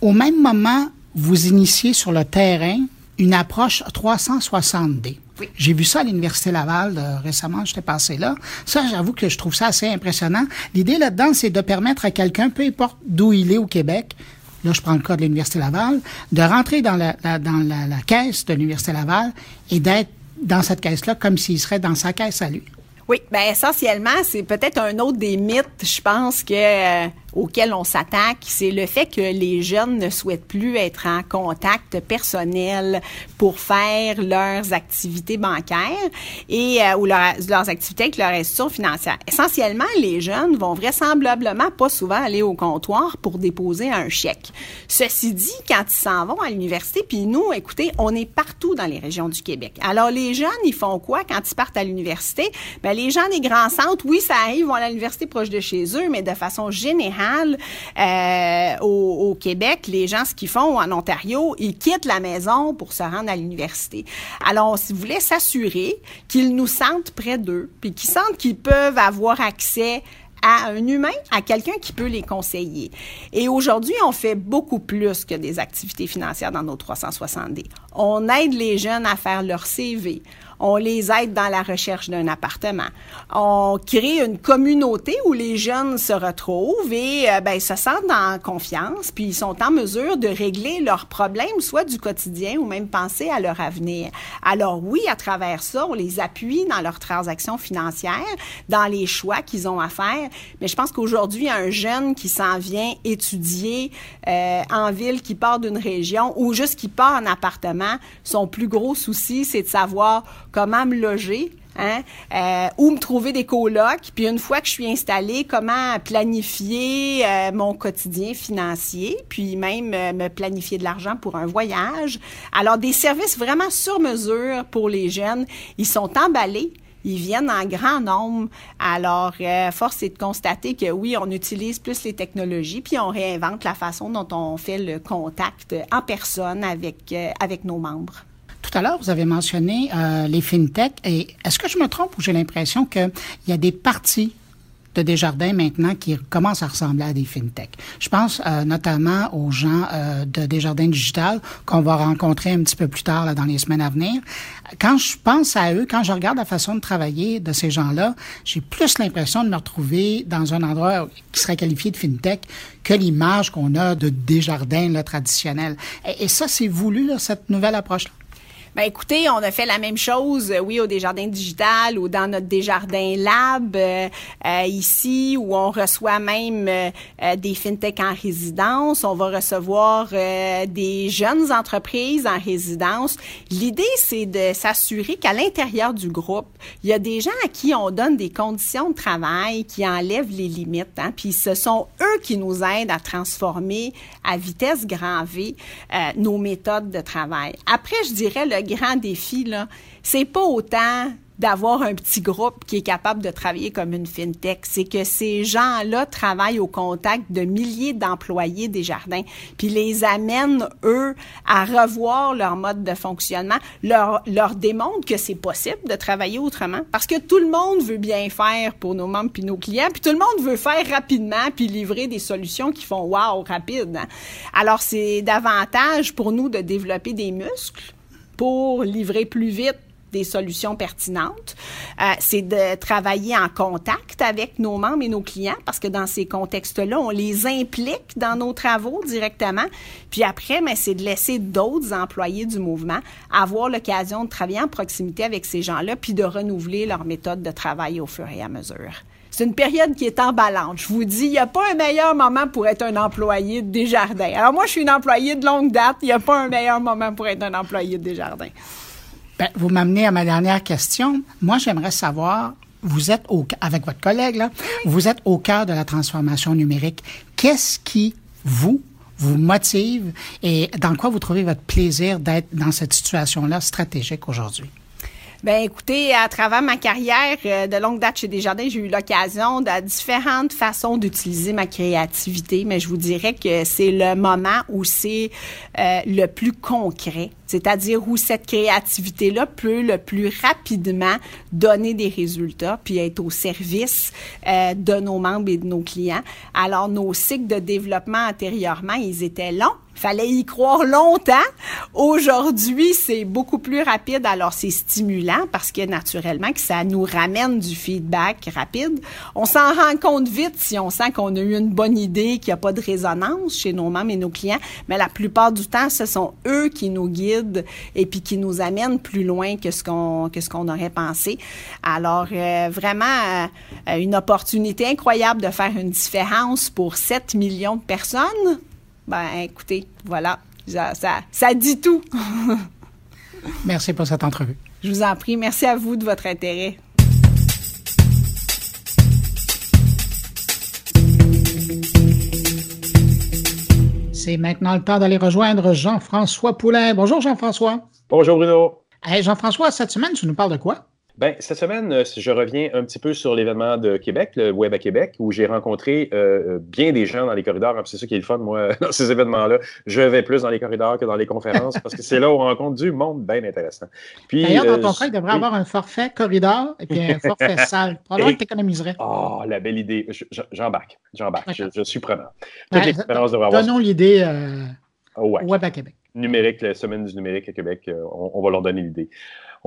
Au même moment, vous initiez sur le terrain une approche 360D. J'ai vu ça à l'Université Laval euh, récemment, j'étais passé là. Ça, j'avoue que je trouve ça assez impressionnant. L'idée là-dedans, c'est de permettre à quelqu'un, peu importe d'où il est au Québec, là je prends le cas de l'Université Laval, de rentrer dans la, dans la, caisse de l'Université Laval et d'être dans cette caisse-là comme s'il serait dans sa caisse à lui. Oui, ben essentiellement, c'est peut-être un autre des mythes, je pense que euh, auquel on s'attaque, c'est le fait que les jeunes ne souhaitent plus être en contact personnel pour faire leurs activités bancaires et euh, ou leurs activités avec leur institution financière. Essentiellement, les jeunes vont vraisemblablement pas souvent aller au comptoir pour déposer un chèque. Ceci dit, quand ils s'en vont à l'université, puis nous, écoutez, on est partout dans les régions du Québec. Alors les jeunes, ils font quoi quand ils partent à l'université? Ben les gens des grands centres, oui, ça arrive, vont à l'université proche de chez eux, mais de façon générale euh, au, Québec, les gens, ce qu'ils font en Ontario, ils quittent la maison pour se rendre à l'université. Alors, si vous voulez s'assurer qu'ils nous sentent près d'eux, puis qu'ils sentent qu'ils peuvent avoir accès à un humain, à quelqu'un qui peut les conseiller. Et aujourd'hui, on fait beaucoup plus que des activités financières dans nos 360D. On aide les jeunes à faire leur CV. On les aide dans la recherche d'un appartement. On crée une communauté où les jeunes se retrouvent et euh, ben, se sentent en confiance, puis ils sont en mesure de régler leurs problèmes, soit du quotidien ou même penser à leur avenir. Alors oui, à travers ça, on les appuie dans leurs transactions financières, dans les choix qu'ils ont à faire. Mais je pense qu'aujourd'hui, un jeune qui s'en vient étudier euh, en ville, qui part d'une région ou juste qui part en appartement, son plus gros souci, c'est de savoir comment me loger, Hein? Euh, où me trouver des colocs, puis une fois que je suis installée, comment planifier euh, mon quotidien financier, puis même euh, me planifier de l'argent pour un voyage. Alors, des services vraiment sur mesure pour les jeunes. Ils sont emballés. Ils viennent en grand nombre. Alors, force est de constater que oui, on utilise plus les technologies, puis on réinvente la façon dont on fait le contact en personne avec, avec nos membres. Tout à l'heure, vous avez mentionné euh, les fintech. Et est-ce que je me trompe ou j'ai l'impression qu'il y a des parties de Desjardins maintenant qui commencent à ressembler à des fintech? Je pense euh, notamment aux gens euh, de Desjardins Digital qu'on va rencontrer un petit peu plus tard là, dans les semaines à venir. Quand je pense à eux, quand je regarde la façon de travailler de ces gens-là, j'ai plus l'impression de me retrouver dans un endroit qui serait qualifié de fintech que l'image qu'on a de Desjardins là, traditionnel. Et, et ça, c'est voulu, là, cette nouvelle approche-là? Ben écoutez, on a fait la même chose, euh, oui, au Desjardins Digital ou dans notre Desjardins Lab euh, euh, ici, où on reçoit même des fintech en résidence. On va recevoir des jeunes entreprises en résidence. L'idée, c'est de s'assurer qu'à l'intérieur du groupe, il y a des gens à qui on donne des conditions de travail qui enlèvent les limites. Hein, puis ce sont eux qui nous aident à transformer à vitesse grand V nos méthodes de travail. Après, je dirais le grand défi, là, c'est pas autant d'avoir un petit groupe qui est capable de travailler comme une fintech. C'est que ces gens-là travaillent au contact de milliers d'employés des jardins, puis les amènent, eux, à revoir leur mode de fonctionnement, leur, leur démontrent que c'est possible de travailler autrement, parce que tout le monde veut bien faire pour nos membres puis nos clients, puis tout le monde veut faire rapidement, puis livrer des solutions qui font « wow » rapide. Hein. Alors, c'est davantage pour nous de développer des muscles pour livrer plus vite des solutions pertinentes. Euh, c'est de travailler en contact avec nos membres et nos clients parce que dans ces contextes-là, on les implique dans nos travaux directement. Puis après, mais c'est de laisser d'autres employés du mouvement avoir l'occasion de travailler en proximité avec ces gens-là puis de renouveler leur méthode de travail au fur et à mesure. C'est une période qui est emballante. Je vous dis, il n'y a pas un meilleur moment pour être un employé de Desjardins. Alors moi, je suis une employée de longue date. Il n'y a pas un meilleur moment pour être un employé de Desjardins. Ben, vous m'amenez à ma dernière question. Moi, j'aimerais savoir, vous êtes au, avec votre collègue, là, vous êtes au cœur de la transformation numérique. Qu'est-ce qui, vous, vous motive et dans quoi vous trouvez votre plaisir d'être dans cette situation-là stratégique aujourd'hui? Ben écoutez, à travers ma carrière euh, de longue date chez Desjardins, j'ai eu l'occasion de différentes façons d'utiliser ma créativité, mais je vous dirais que c'est le moment où c'est euh, le plus concret, c'est-à-dire où cette créativité-là peut le plus rapidement donner des résultats puis être au service euh, de nos membres et de nos clients. Alors nos cycles de développement antérieurement, ils étaient longs fallait y croire longtemps. Aujourd'hui, c'est beaucoup plus rapide, alors c'est stimulant parce que naturellement que ça nous ramène du feedback rapide. On s'en rend compte vite si on sent qu'on a eu une bonne idée, qu'il n'y a pas de résonance chez nos membres et nos clients, mais la plupart du temps, ce sont eux qui nous guident et puis qui nous amènent plus loin que ce qu'on que ce qu'on aurait pensé. Alors euh, vraiment euh, une opportunité incroyable de faire une différence pour 7 millions de personnes ben écoutez, voilà, ça, ça, dit tout. (laughs) Merci pour cette entrevue. Je vous en prie. Merci à vous de votre intérêt. C'est maintenant le temps d'aller rejoindre Jean-François Poulain. Bonjour Jean-François. Bonjour Bruno. Hey, Jean-François, cette semaine, tu nous parles de quoi? Ben, cette semaine, euh, je reviens un petit peu sur l'événement de Québec, le Web à Québec, où j'ai rencontré euh, euh, bien des gens dans les corridors. C'est ça qui est le fun, moi, (laughs) dans ces événements-là. Je vais plus dans les corridors que dans les conférences parce que c'est là où on rencontre du monde bien intéressant. D'ailleurs, dans ton cas, il devrait avoir un forfait corridor et puis un forfait (laughs) salle. Probablement que tu économiserais. Oh, la belle idée. J'embarque. J'embarque. Je, suis prenant. Toutes ben, les conférences devraient avoir. Donnons l'idée au Web à Québec. Numérique, la semaine du numérique à Québec, on, on va leur donner l'idée.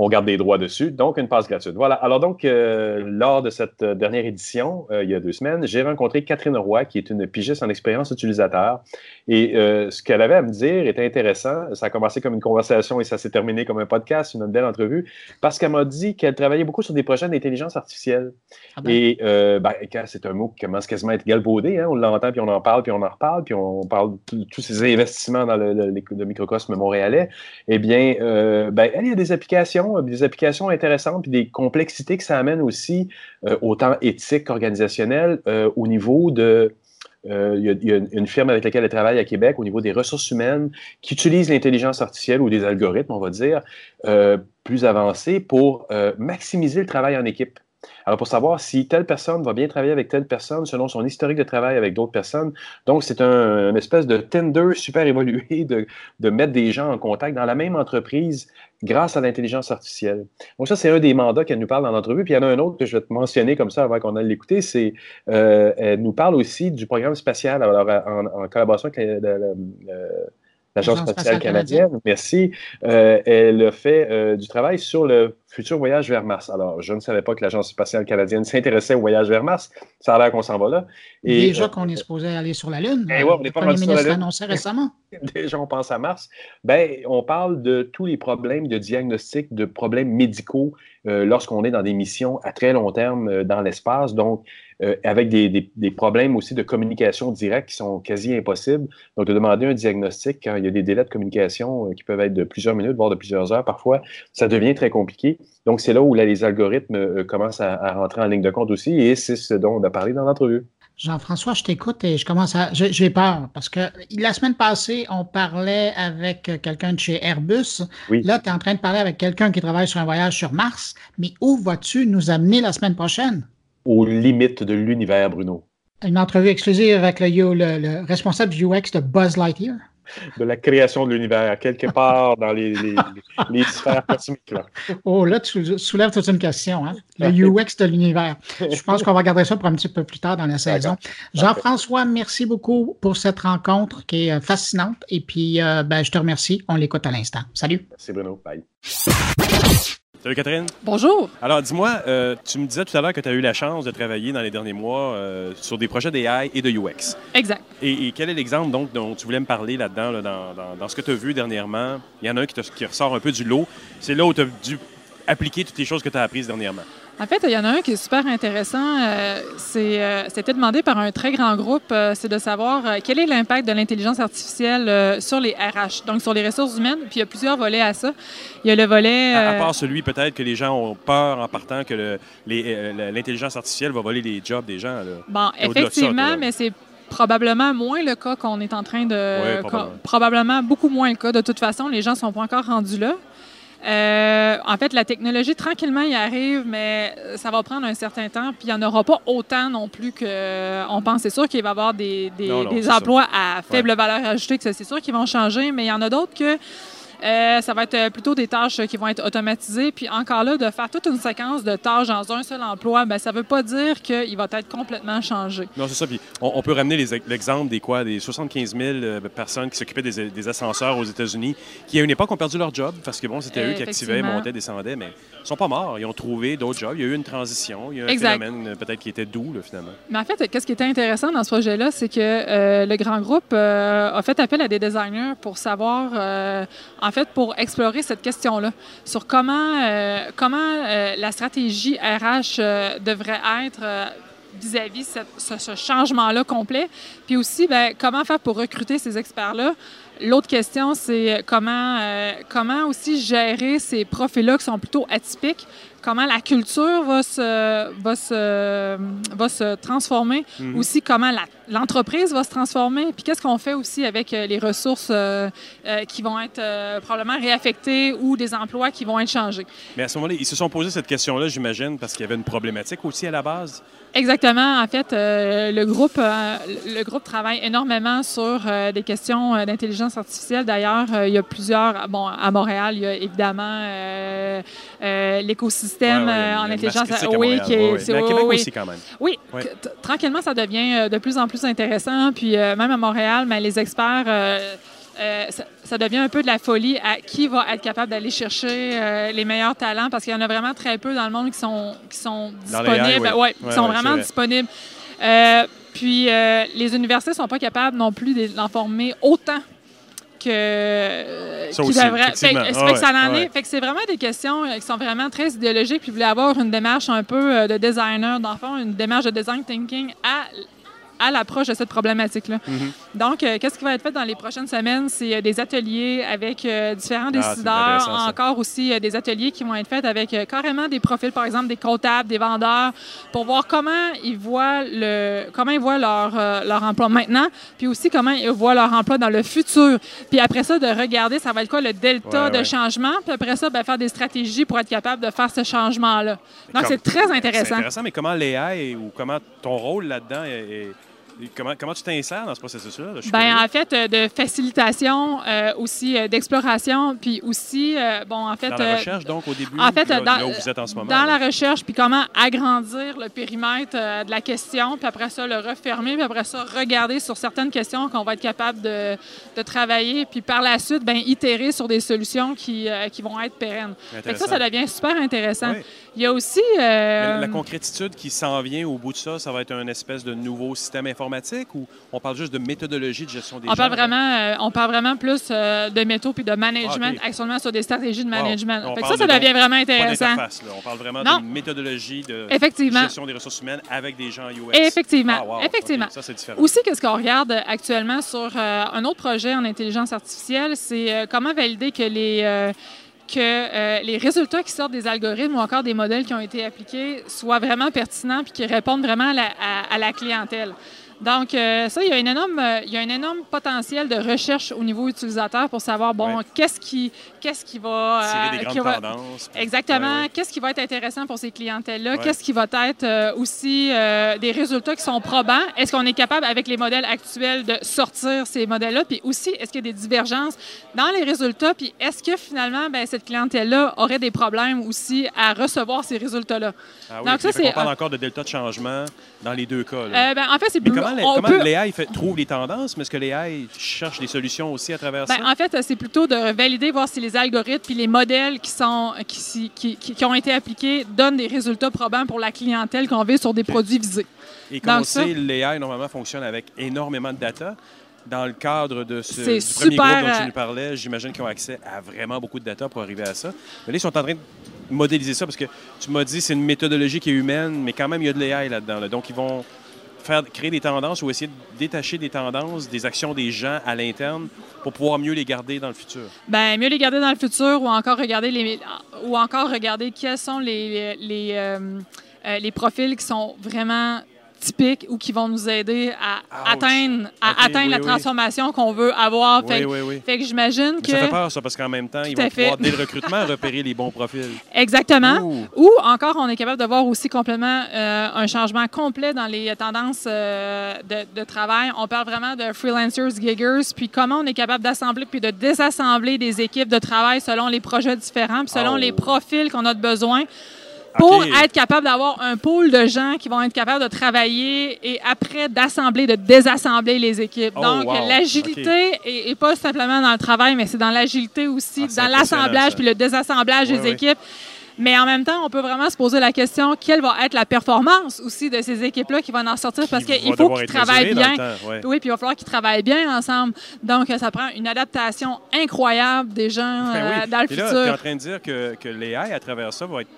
On garde des droits dessus. Donc, une passe gratuite. Voilà. Alors donc, euh, lors de cette dernière édition, euh, il y a deux semaines, j'ai rencontré Catherine Roy, qui est une pigiste en expérience utilisateur. Et euh, ce qu'elle avait à me dire était intéressant. Ça a commencé comme une conversation et ça s'est terminé comme un podcast, une belle entrevue, parce qu'elle m'a dit qu'elle travaillait beaucoup sur des projets d'intelligence artificielle. Ah ben. Et ben, c'est un mot qui commence quasiment à être galvaudé. Hein? On l'entend, puis on en parle, puis on en reparle, puis on parle de tous ces investissements dans le, le, microcosme montréalais. Eh bien, ben, elle, il y a des applications, des applications intéressantes, puis des complexités que ça amène aussi, autant éthique qu'organisationnel, au niveau de euh, il, y a, une firme avec laquelle elle travaille à Québec au niveau des ressources humaines qui utilise l'intelligence artificielle ou des algorithmes, on va dire, euh, plus avancés pour euh, maximiser le travail en équipe. Alors, pour savoir si telle personne va bien travailler avec telle personne selon son historique de travail avec d'autres personnes. Donc, c'est un, une espèce de Tinder super évolué de, mettre des gens en contact dans la même entreprise grâce à l'intelligence artificielle. Donc, ça, c'est un des mandats qu'elle nous parle dans l'entrevue. Puis, il y en a un autre que je vais te mentionner comme ça avant qu'on aille l'écouter. C'est, euh, elle nous parle aussi du programme spatial alors, en, collaboration avec l'Agence spatiale canadienne. Merci. Euh, elle a fait euh, du travail sur le futur voyage vers Mars. Alors, je ne savais pas que l'Agence spatiale canadienne (laughs) s'intéressait au voyage vers Mars. Ça a l'air qu'on s'en va là. Et, Déjà qu'on est supposé aller sur la Lune. Eh ouais, on le Premier ministre l'a annoncé récemment. (laughs) Déjà, on pense à Mars. Ben, on parle de tous les problèmes de diagnostic, de problèmes médicaux euh, lorsqu'on est dans des missions à très long terme dans l'espace. Donc, euh, avec des, problèmes aussi de communication directe qui sont quasi impossibles. Donc, de demander un diagnostic quand il y a des délais de communication euh, qui peuvent être de plusieurs minutes, voire de plusieurs heures parfois, ça devient très compliqué. Donc, c'est là où là, les algorithmes euh, commencent à, rentrer en ligne de compte aussi, et c'est ce dont on a parlé dans l'entrevue. Jean-François, je t'écoute et je commence à. J'ai peur parce que la semaine passée, on parlait avec quelqu'un de chez Airbus. Oui. Là, tu es en train de parler avec quelqu'un qui travaille sur un voyage sur Mars. Mais où vas-tu nous amener la semaine prochaine? aux limites de l'univers, Bruno. Une entrevue exclusive avec le, le, responsable du UX de Buzz Lightyear. De la création de l'univers, quelque part dans les, les, sphères cosmiques. Là. Oh, là, tu soulèves toute une question. Hein? Le UX de l'univers. Je pense qu'on va garder ça pour un petit peu plus tard dans la saison. Jean-François, merci beaucoup pour cette rencontre qui est euh, fascinante. Et puis, euh, ben, je te remercie. On l'écoute à l'instant. Salut. Merci, Bruno. Bye. Salut Catherine? Bonjour. Alors dis-moi, euh, tu me disais tout à l'heure que tu as eu la chance de travailler dans les derniers mois euh, sur des projets d'AI et de UX. Exact. Et, quel est l'exemple donc dont tu voulais me parler là-dedans, là, dans, dans, ce que tu as vu dernièrement? Il y en a un qui, qui ressort un peu du lot. C'est là où tu as dû appliquer toutes les choses que tu as apprises dernièrement. En fait, il y en a un qui est super intéressant. Euh, euh, c'était demandé par un très grand groupe. Euh, c'est de savoir quel est l'impact de l'intelligence artificielle sur les RH, donc sur les ressources humaines. Puis il y a plusieurs volets à ça. Il y a le volet. À, part celui peut-être que les gens ont peur en partant que l'intelligence artificielle va voler les jobs des gens. Bon, effectivement, mais c'est probablement moins le cas qu'on est en train de. probablement. probablement. beaucoup moins le cas. De toute façon, les gens ne sont pas encore rendus là. Euh, en fait, la technologie, tranquillement, y arrive, mais ça va prendre un certain temps. Puis il n'y en aura pas autant non plus qu'on pense. C'est sûr qu'il va y avoir des, emplois à faible valeur ajoutée, que c'est sûr qu'ils vont changer, mais il y en a d'autres que euh, ça va être euh, plutôt des tâches qui vont être automatisées. Puis encore là, de faire toute une séquence de tâches dans un seul emploi, bien, ça ne veut pas dire qu'il va être complètement changé. Non, c'est ça. Puis on, peut ramener l'exemple des quoi, des 75 000 euh, personnes qui s'occupaient des, ascenseurs aux États-Unis, qui à une époque ont perdu leur job parce que bon, c'était eux qui activaient, montaient, descendaient, mais ils sont pas morts. Ils ont trouvé d'autres jobs. Il y a eu une transition. Il y a un phénomène peut-être qui était doux finalement. Mais en fait, qu'est-ce qui était intéressant dans ce projet-là, c'est que le grand groupe a fait appel à des designers pour savoir en fait, pour explorer cette question-là, sur comment, euh, euh, la stratégie RH euh, devrait être vis-à-vis ce, ce changement-là complet, puis aussi, ben, comment faire pour recruter ces experts-là? L'autre question, c'est comment, comment aussi gérer ces profils-là qui sont plutôt atypiques? Comment la culture va se, va se, va se transformer, mhm. aussi comment l'entreprise va se transformer, puis qu'est-ce qu'on fait aussi avec euh, les ressources euh, euh, qui vont être probablement réaffectées ou des emplois qui vont être changés. Mais à ce moment-là, ils se sont posé cette question-là, j'imagine, parce qu'il y avait une problématique aussi à la base? Exactement. En fait, le, groupe, le groupe travaille énormément sur des questions d'intelligence artificielle. D'ailleurs, il y a plusieurs. Bon, à Montréal, il y a évidemment l'écosystème système euh, en intelligence. Oui, qui est, c'est, Québec aussi quand même. Oui, tranquillement, ça devient euh, de plus en plus intéressant. Puis euh, même à Montréal, mais les experts euh, ça, ça devient un peu de la folie à qui va être capable d'aller chercher euh, les meilleurs talents parce qu'il y en a vraiment très peu dans le monde qui sont, qui sont disponibles. Oui. Ouais, Ouais, qui sont ouais, vraiment vrai. disponibles. Euh, puis les universités sont pas capables non plus de- d'en former autant que euh, Ça qu'ils aussi, devraient. Fait, que- fait Ah que ça en est? Fait que c'est vraiment des questions euh, qui sont vraiment très idéologiques. Puis vous voulez avoir une démarche un peu euh, de designer, dans le fond, une démarche de design thinking à à l'approche de cette problématique-là. Mhm. Donc, euh, qu'est-ce qui va être fait dans les prochaines semaines? C'est euh, des ateliers avec euh, différents Ah, c'est décideurs, encore aussi des ateliers qui vont être faits avec carrément des profils, par exemple des comptables, des vendeurs, pour voir comment ils voient le, comment ils voient leur, leur emploi maintenant, puis aussi comment ils voient leur emploi dans le futur. Puis après ça, de regarder, ça va être quoi le delta Ouais, de ouais. changement, puis après ça, ben, faire des stratégies pour être capable de faire ce changement-là. Donc, c'est très C'est intéressant. intéressant, mais comment l'AI ou comment ton rôle là-dedans est. Comment, comment tu t'insères dans ce processus-là? Ben, en fait, euh, de facilitation, euh, aussi euh, d'exploration, puis aussi, euh, bon, en fait... Dans la recherche, donc, au début, en fait, là, dans, là où vous êtes en ce moment. dans là. la recherche, puis comment agrandir le périmètre de la question, puis après ça, le refermer, puis après ça, regarder sur certaines questions qu'on va être capable de, de travailler, puis par la suite, ben, itérer sur des solutions qui, qui vont être pérennes. Ça, ça devient super intéressant. Oui. Il y a aussi... Euh, la concrétitude qui s'en vient au bout de ça, ça va être un espèce de nouveau système informatique ou on parle juste de méthodologie de gestion des On gens? parle vraiment, euh, on parle vraiment plus euh, de métaux puis de management, Ah, actuellement sur des stratégies de management. Fait que ça, ça de devient vraiment intéressant. là. On parle vraiment d'une méthodologie de Effectivement. gestion des ressources humaines avec des gens US. Effectivement, Ah, wow. effectivement. Ça, c'est différent. Aussi, qu'est-ce qu'on regarde actuellement sur un autre projet en intelligence artificielle, c'est comment valider que les que euh, les résultats qui sortent des algorithmes ou encore des modèles qui ont été appliqués soient vraiment pertinents puis qui répondent vraiment à la, à- à la clientèle. Donc, euh, ça, il y, a une énorme, euh, il y a un énorme potentiel de recherche au niveau utilisateur pour savoir, bon, Ouais. qu'est-ce qui, qu'est-ce qui va... Tirer des euh, grandes qui va- tendances. Exactement. Ouais. Qu'est-ce qui va être intéressant pour ces clientèles-là? Ouais. Qu'est-ce qui va être euh, aussi euh, des résultats qui sont probants? Est-ce qu'on est capable, avec les modèles actuels, de sortir ces modèles-là? Puis aussi, est-ce qu'il y a des divergences dans les résultats? Puis est-ce que finalement, ben, cette clientèle-là aurait des problèmes aussi à recevoir ces résultats-là? Ah oui, Donc, ça, c'est. parle euh, encore de delta de changement dans les deux cas. là. euh, ben, en fait, c'est plus. Comment, les- comment peut- l'AI fait- trouve les tendances? Mais est-ce que l'AI cherche des solutions aussi à travers Ben, ça? en fait, c'est plutôt de valider, voir si les algorithmes puis les modèles qui, sont, qui, qui, ont été appliqués donnent des résultats probants pour la clientèle qu'on veut sur des produits visés. Et comme Donc, on ça- sait, l'AI, normalement, fonctionne avec énormément de data. Dans le cadre de ce du premier groupe dont euh, tu nous parlais, j'imagine qu'ils ont accès à vraiment beaucoup de data pour arriver à ça. Mais là, ils sont en train de modéliser ça parce que tu m'as dit c'est une méthodologie qui est humaine, mais quand même, il y a de l'AI là-dedans. là. Donc, ils vont créer des tendances ou essayer de détacher des tendances, des actions des gens à l'interne pour pouvoir mieux les garder dans le futur? Ben, mieux les garder dans le futur ou encore regarder les ou encore regarder quels sont les les, euh, euh, les profils qui sont vraiment typiques ou qui vont nous aider à Ouch. atteindre à atteindre oui, la oui. transformation qu'on veut avoir. Oui, fait, oui, oui. fait que j'imagine que ça fait peur, ça, parce qu'en même temps, ils vont pouvoir, fait. dès le (laughs) recrutement, repérer les bons profils. Exactement. Ouh. Ou encore, on est capable de voir aussi complètement euh, un changement complet dans les tendances euh, de, de travail. On parle vraiment de freelancers, giggers, puis comment on est capable d'assembler puis de désassembler des équipes de travail selon les projets différents, puis selon Oh. les profils qu'on a de besoin pour être capable d'avoir un pool de gens qui vont être capables de travailler et après d'assembler, de désassembler les équipes. Oh, Donc, wow. l'agilité est, est pas simplement dans le travail, mais c'est dans l'agilité aussi, Ah, dans l'assemblage puis le désassemblage des équipes. Mais en même temps, on peut vraiment se poser la question quelle va être la performance aussi de ces équipes-là qui vont en sortir? Parce qu'il faut qu'ils travaillent bien. le temps, ouais. Oui, puis il va falloir qu'ils travaillent bien ensemble. Donc, ça prend une adaptation incroyable des gens Ben euh, dans le Et là, futur. tu es en train de dire que, que l'AI, à travers ça, va être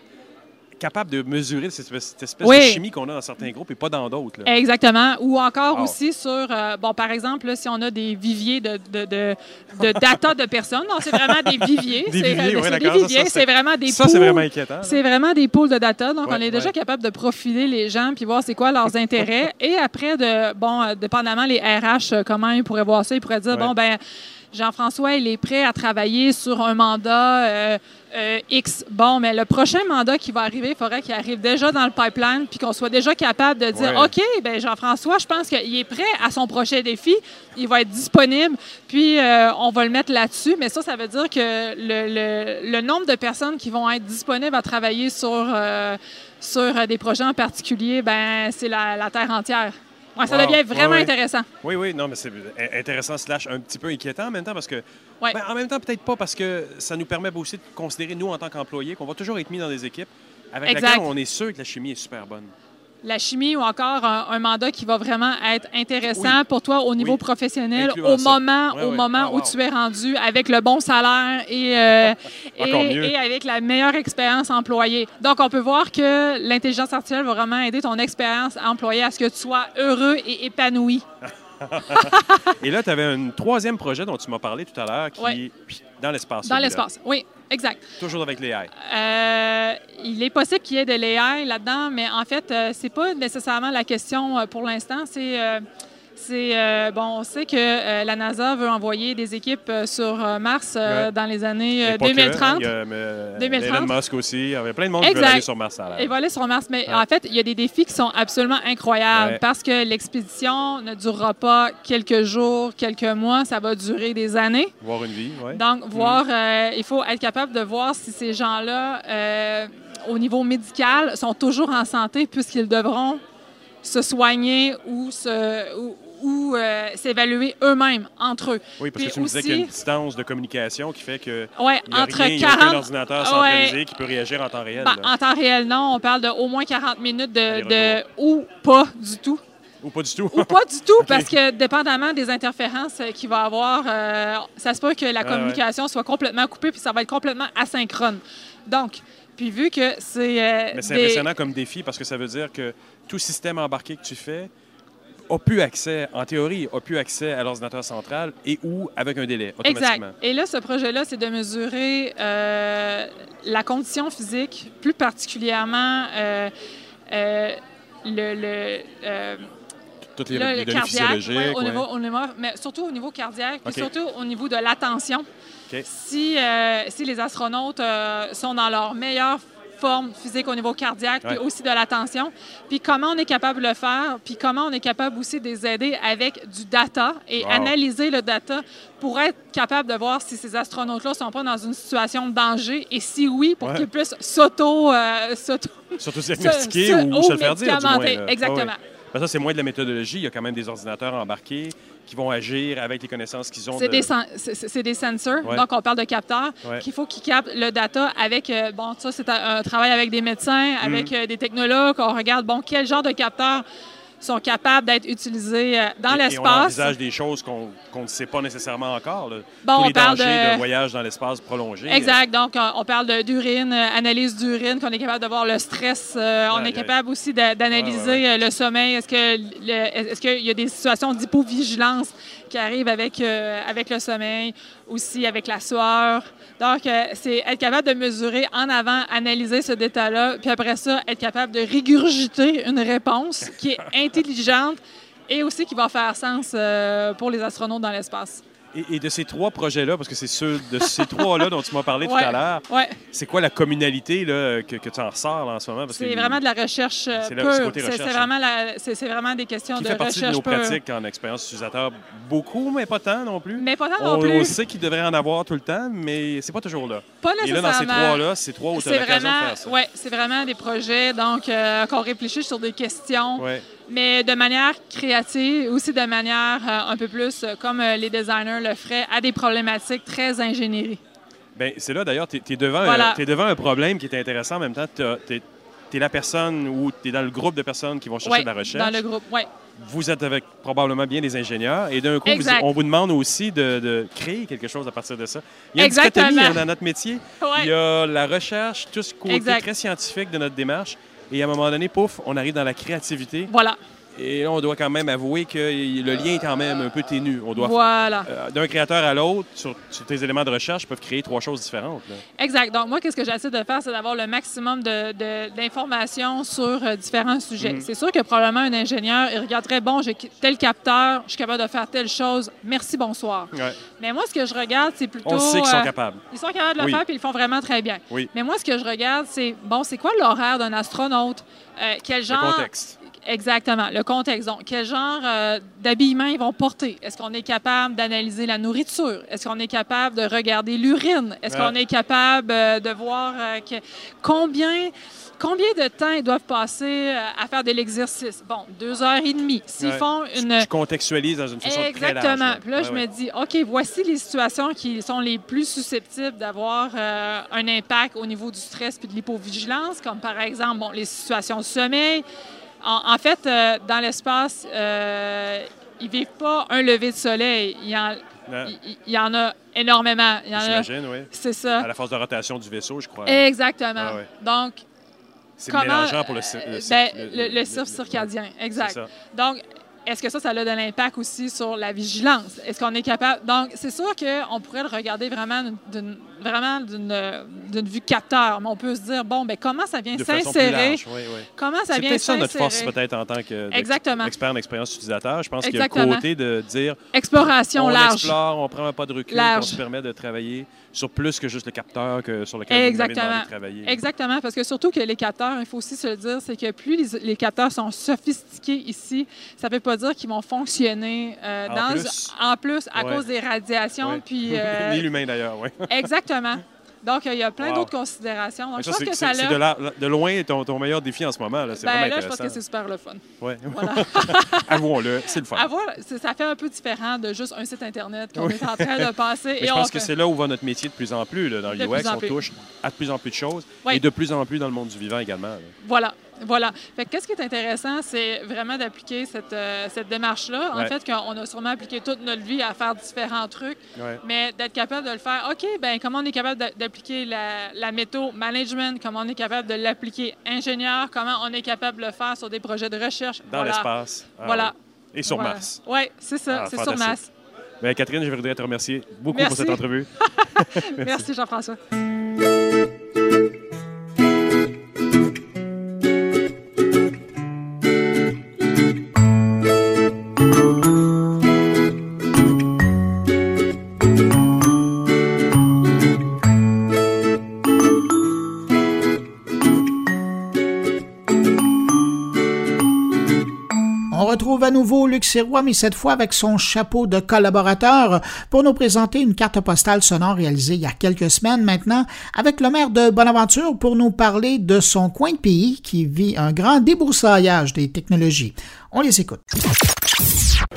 capable de mesurer cette espèce, cette espèce Oui. de chimie qu'on a dans certains groupes et pas dans d'autres. Exactement. Ou encore Wow. aussi sur, euh, bon, par exemple, là, si on a des viviers de, de, de, de data de personnes, non, c'est vraiment des viviers. Des c'est viviers, ouais, c'est d'accord. Vraiment des ça, c'est vraiment inquiétant. C'est vraiment des pools de data. Donc, Ouais, on est déjà ouais. capable de profiler les gens puis voir c'est quoi leurs intérêts. (laughs) Et après, de, bon, euh, dépendamment les RH, euh, comment ils pourraient voir ça, ils pourraient dire, Ouais. bon, ben Jean-François, il est prêt à travailler sur un mandat euh, euh, X. Bon, mais le prochain mandat qui va arriver, il faudrait qu'il arrive déjà dans le pipeline, puis qu'on soit déjà capable de dire, Ouais. OK, ben Jean-François, je pense qu'il est prêt à son prochain défi, il va être disponible, puis euh, on va le mettre là-dessus. Mais ça, ça veut dire que le, le- le nombre de personnes qui vont être disponibles à travailler sur, euh, sur des projets en particulier, ben c'est la, la terre entière. Ouais, ça devient vraiment intéressant. Oui, oui, non, mais c'est intéressant slash un petit peu inquiétant en même temps parce que. Ben, en même temps, peut-être pas parce que ça nous permet aussi de considérer, nous, en tant qu'employés, qu'on va toujours être mis dans des équipes. Avec lesquelles on est sûr que la chimie est super bonne la chimie ou encore un, mandat qui va vraiment être intéressant pour toi au niveau professionnel au moment, au moment ah, où tu es rendu avec le bon salaire et, euh, (laughs) et, avec la meilleure expérience employée. Donc, on peut voir que l'intelligence artificielle va vraiment aider ton expérience employée à ce que tu sois heureux et épanoui. (laughs) et là, tu avais un troisième projet dont tu m'as parlé tout à l'heure qui est dans l'espace. Dans l'espace, oui, exact. Toujours avec l'AI. Euh, il est possible qu'il y ait de l'AI là-dedans, mais en fait, euh, c'est pas nécessairement la question euh, pour l'instant. C'est c'est euh, bon, on sait que euh, la NASA veut envoyer des équipes euh, sur Mars dans les années 2030. Il y a, 2030. Elon Musk aussi. Il y avait plein de monde qui veut aller sur Mars. Et va aller sur Mars. Mais en fait, il y a des défis qui sont absolument incroyables parce que l'expédition ne durera pas quelques jours, quelques mois. Ça va durer des années. Voir une vie, oui. Donc, voir, mm. il faut être capable de voir si ces gens-là, au niveau médical, sont toujours en santé puisqu'ils devront se soigner ou se, ou euh, s'évaluer eux-mêmes entre eux. Oui, parce que tu me disais qu'il y a une distance de communication qui fait que ouais, y a entre rien, 40... aucun ordinateur centralisé qui peut réagir en temps réel. Ben, en temps réel, non. On parle de au moins 40 minutes de, de... ou pas du tout. Ou pas du tout. Ou pas du tout, (laughs) parce que dépendamment des interférences qu'il va avoir, euh, ça se peut que la communication soit complètement coupée, puis ça va être complètement asynchrone. Donc, puis vu que c'est... Euh, Mais c'est impressionnant comme défi, parce que ça veut dire que tout système embarqué que tu fais, a pu accès, en théorie, a pu accès à l'ordinateur central et ou avec un délai, automatiquement. Exact. Et là, ce projet-là, c'est de mesurer euh, la condition physique, plus particulièrement euh, euh, le... le toutes les, le, données physiologiques. au niveau, mais surtout au niveau cardiaque, puis surtout au niveau de l'attention. Si, si les astronautes sont dans leur meilleure forme physique au niveau cardiaque, puis aussi de l'attention. Puis comment on est capable de le faire, puis comment on est capable aussi de les aider avec du data et analyser le data pour être capable de voir si ces astronautes-là ne sont pas dans une situation de danger et si oui, pour qu'ils puissent s'auto... Euh, S'auto-diagnostiquer (laughs) ou se le faire dire, du moins, Exactement. Ben, ça, c'est moins de la méthodologie. Il y a quand même des ordinateurs embarqués qui vont agir avec les connaissances qu'ils ont. C'est des, sensors, donc on parle de capteurs, qu'il faut qu'ils captent le data avec, euh, bon, ça c'est un, travail avec des médecins, avec mm. euh, des technologues, on regarde, bon, quel genre de capteur sont capables d'être utilisés euh, dans l'espace. On envisage des choses qu'on ne sait pas nécessairement encore. Bon, les dangers de... voyage dans l'espace prolongé. Exact. Donc, on parle d'urine, euh, analyse d'urine, qu'on est capable de voir le stress. Euh, on est capable aussi d'analyser le sommeil. Est-ce qu'il est y a des situations d'hypovigilance qui arrivent avec, avec le sommeil, aussi avec la sueur? Donc, c'est être capable de mesurer en avant, analyser ce détail-là, puis après ça, être capable de régurgiter une réponse qui est intelligente et aussi qui va faire sens euh, pour les astronautes dans l'espace. Et, de ces trois projets-là, parce que c'est ceux de ces trois-là dont tu m'as parlé tout à l'heure, ouais. c'est quoi la communalité là, que, que, tu en ressors en ce moment? C'est vraiment de la recherche euh, C'est vraiment, vraiment, des questions qui de fait partie de nos pratiques en expérience utilisateur. Beaucoup, mais pas tant non plus. Mais pas tant non plus. On sait qu'il devrait en avoir tout le temps, mais c'est pas toujours là. Pas nécessairement. Et là, dans ces trois-là, c'est trois où tu as l'occasion de faire ça. Oui, c'est vraiment des projets donc euh, qu'on réfléchit sur des questions. Ouais mais de manière créative, aussi de manière euh, un peu plus euh, comme euh, les designers le feraient, à des problématiques très ingénierie. Bien, c'est là d'ailleurs, tu es, devant, devant un problème qui est intéressant en même temps. Tu es, la personne ou tu es dans le groupe de personnes qui vont chercher de la recherche. Dans le groupe, oui. Vous êtes avec probablement bien des ingénieurs et d'un coup, on vous demande aussi de, créer quelque chose à partir de ça. Il y a une dichotomie hein, dans notre métier. Il y a la recherche, tout ce côté très scientifique de notre démarche. Et à un moment donné, pouf, on arrive dans la créativité. Voilà. Et là, on doit quand même avouer que le lien est quand même un peu ténu. On doit, voilà. Euh, d'un créateur à l'autre, sur, tes éléments de recherche, peuvent créer trois choses différentes. Exact. Donc, moi, qu'est-ce que j'essaie de faire, c'est d'avoir le maximum d'informations sur euh, différents sujets. Mm. C'est sûr que probablement un ingénieur, il regarderait, bon, j'ai tel capteur, je suis capable de faire telle chose, merci, bonsoir. Mais moi, ce que je regarde, c'est plutôt... On sait qu'ils sont euh, capables. Ils sont capables de le faire, puis ils le font vraiment très bien. Oui. Mais moi, ce que je regarde, c'est, bon, c'est quoi l'horaire d'un astronaute? quel genre... Le contexte Exactement. Le contexte. Donc, quel genre euh, d'habillement ils vont porter? Est-ce qu'on est capable d'analyser la nourriture? Est-ce qu'on est capable de regarder l'urine? Est-ce Ouais. qu'on est capable euh, de voir euh, que- combien, combien de temps ils doivent passer à faire de l'exercice? Bon, deux heures et demie. S'ils Ouais. font une... Je contextualise dans une façon très large. Exactement. là. Puis là, Ouais, je me dis, OK, voici les situations qui sont les plus susceptibles d'avoir un impact au niveau du stress puis de l'hypovigilance, comme par exemple bon, les situations de sommeil. En, en fait, euh, dans l'espace, euh, ils ne vivent pas un lever de soleil. Il y en, il- il y en a énormément. J'imagine, oui. C'est ça. À la force de rotation du vaisseau, je crois. Exactement. Ah ouais. Donc, C'est comment- mélangeant pour le, le euh, ben, le- le, le cirque circadien, exact. Donc, est-ce que ça, ça a de l'impact aussi sur la vigilance? Est-ce qu'on est capable... Donc, c'est sûr qu'on pourrait le regarder vraiment d'une vraiment d'une vue capteur, mais on peut se dire, bon, ben comment ça vient s'insérer? oui, oui. Comment ça C'est vient peut-être ça notre force s'insérer? peut-être en tant que d'ex- Exactement. expert d'expérience utilisateur. Je pense qu'il y a le côté de dire Exploration on large. explore, on prend un pas de recul, on se permet de travailler sur plus que juste le capteur que sur lequel vous Exactement. de travailler. Exactement, parce que surtout que les capteurs, il faut aussi se le dire, c'est que plus les, les capteurs sont sophistiqués ici, ça ne veut pas dire qu'ils vont fonctionner euh, En dans, plus. en plus à Ouais. cause des radiations. Ouais. Puis, (laughs) euh, Ni l'humain d'ailleurs, oui. exactement. Donc, il y a plein Wow. d'autres considérations. Donc, je pense que ça c'est de, la- de loin ton, ton meilleur défi en ce moment. Là. C'est Ben, là, je pense que c'est super le fun. Ouais. Voilà. (laughs) Avouons-le, c'est le fun. Ça fait un peu différent de juste un site Internet qu'on Oui. est en train de (laughs) passer. Mais et je on pense que c'est là où va notre métier de plus en plus. Là, dans l'UX, on plus. touche à de plus en plus de choses Oui. et de plus en plus dans le monde du vivant également. là. Voilà, voilà. Qu'est-ce qui est intéressant, c'est vraiment d'appliquer cette, euh, cette démarche-là. En Ouais. fait, qu'on a sûrement appliqué toute notre vie à faire différents trucs, Ouais. mais d'être capable de le faire. OK, ben comment on est capable d'a- d'appliquer la, la métaux management, comment on est capable de l'appliquer ingénieur, comment on est capable de le faire sur des projets de recherche? Dans Voilà. l'espace. Ah voilà. oui. Et sur Voilà. Mars. Oui, c'est ça, Ah, c'est sur. Mars. Ben, Catherine, je voudrais te remercier beaucoup Merci. pour cette entrevue. (laughs) (laughs) Merci, Jean-François. Luc Sirois, mais cette fois avec son chapeau de collaborateur pour nous présenter une carte postale sonore réalisée il y a quelques semaines maintenant avec le maire de Bonaventure pour nous parler de son coin de pays qui vit un grand débroussaillage des technologies. On les écoute.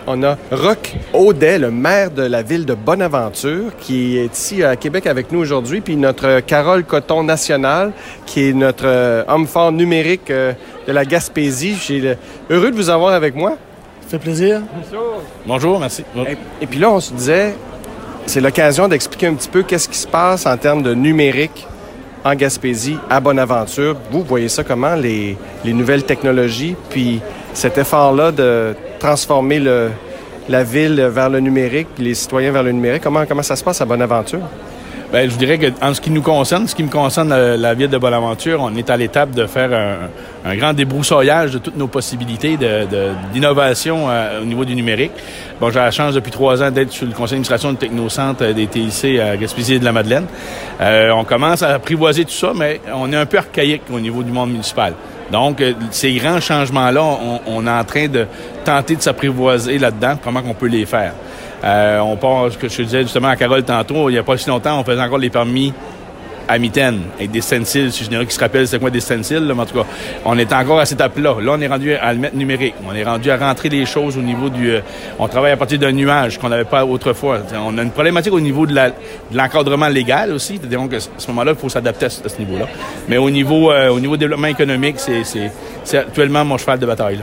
On a Roch Audet, le maire de la ville de Bonaventure, qui est ici à Québec avec nous aujourd'hui, puis notre Carole Coton National, qui est notre euh, homme fort numérique euh, de la Gaspésie. J'ai heureux de vous avoir avec moi. Fait plaisir. Bonjour, merci. Et, et puis là, on se disait, c'est l'occasion d'expliquer un petit peu qu'est-ce qui se passe en termes de numérique en Gaspésie, à Bonaventure. Vous voyez ça comment, les, les nouvelles technologies, puis cet effort-là de transformer le, la ville vers le numérique, puis les citoyens vers le numérique, comment, comment ça se passe à Bonaventure? Ben, je dirais que en ce qui nous concerne, ce qui me concerne la, ville de Bonaventure, on est à l'étape de faire un, un grand débroussaillage de toutes nos possibilités de- de- d'innovation euh, au niveau du numérique. Bon, j'ai la chance depuis trois ans d'être sur le conseil d'administration du Technocentre euh, des TIC à Gaspésie et de la Madeleine. Euh, on commence à apprivoiser tout ça, mais on est un peu archaïque au niveau du monde municipal. Donc, euh, ces grands changements-là, on, on est en train de tenter de s'apprivoiser là-dedans, comment on peut les faire. Euh, on part, ce que je disais justement à Carole tantôt, il n'y a pas si longtemps, on faisait encore les permis à mitaine, avec des stencils, si je dirais qui se rappelle c'est quoi des stencils, mais en tout cas, on est encore à cette étape-là. Là, on est rendu à le mettre numérique. On est rendu à rentrer les choses au niveau du... euh, on travaille à partir d'un nuage qu'on n'avait pas autrefois. On a une problématique au niveau de l'encadrement légal aussi. C'est-à-dire qu'à ce moment-là, il faut s'adapter à ce, à niveau-là. Mais au niveau, euh, au niveau développement économique, c'est, actuellement mon cheval de bataille.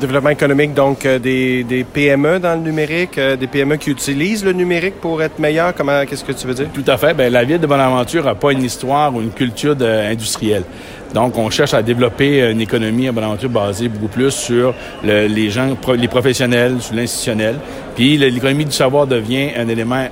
Développement économique, donc euh, des, des PME dans le numérique, euh, des PME qui utilisent le numérique pour être meilleurs. Comment, qu'est-ce que tu veux dire? Tout à fait. Ben, la ville de Bonaventure n'a pas une histoire ou une culture industrielle. Donc, on cherche à développer une économie à Bonaventure basée beaucoup plus sur le- les gens, les professionnels, sur l'institutionnel. Puis, l'économie du savoir devient un élément,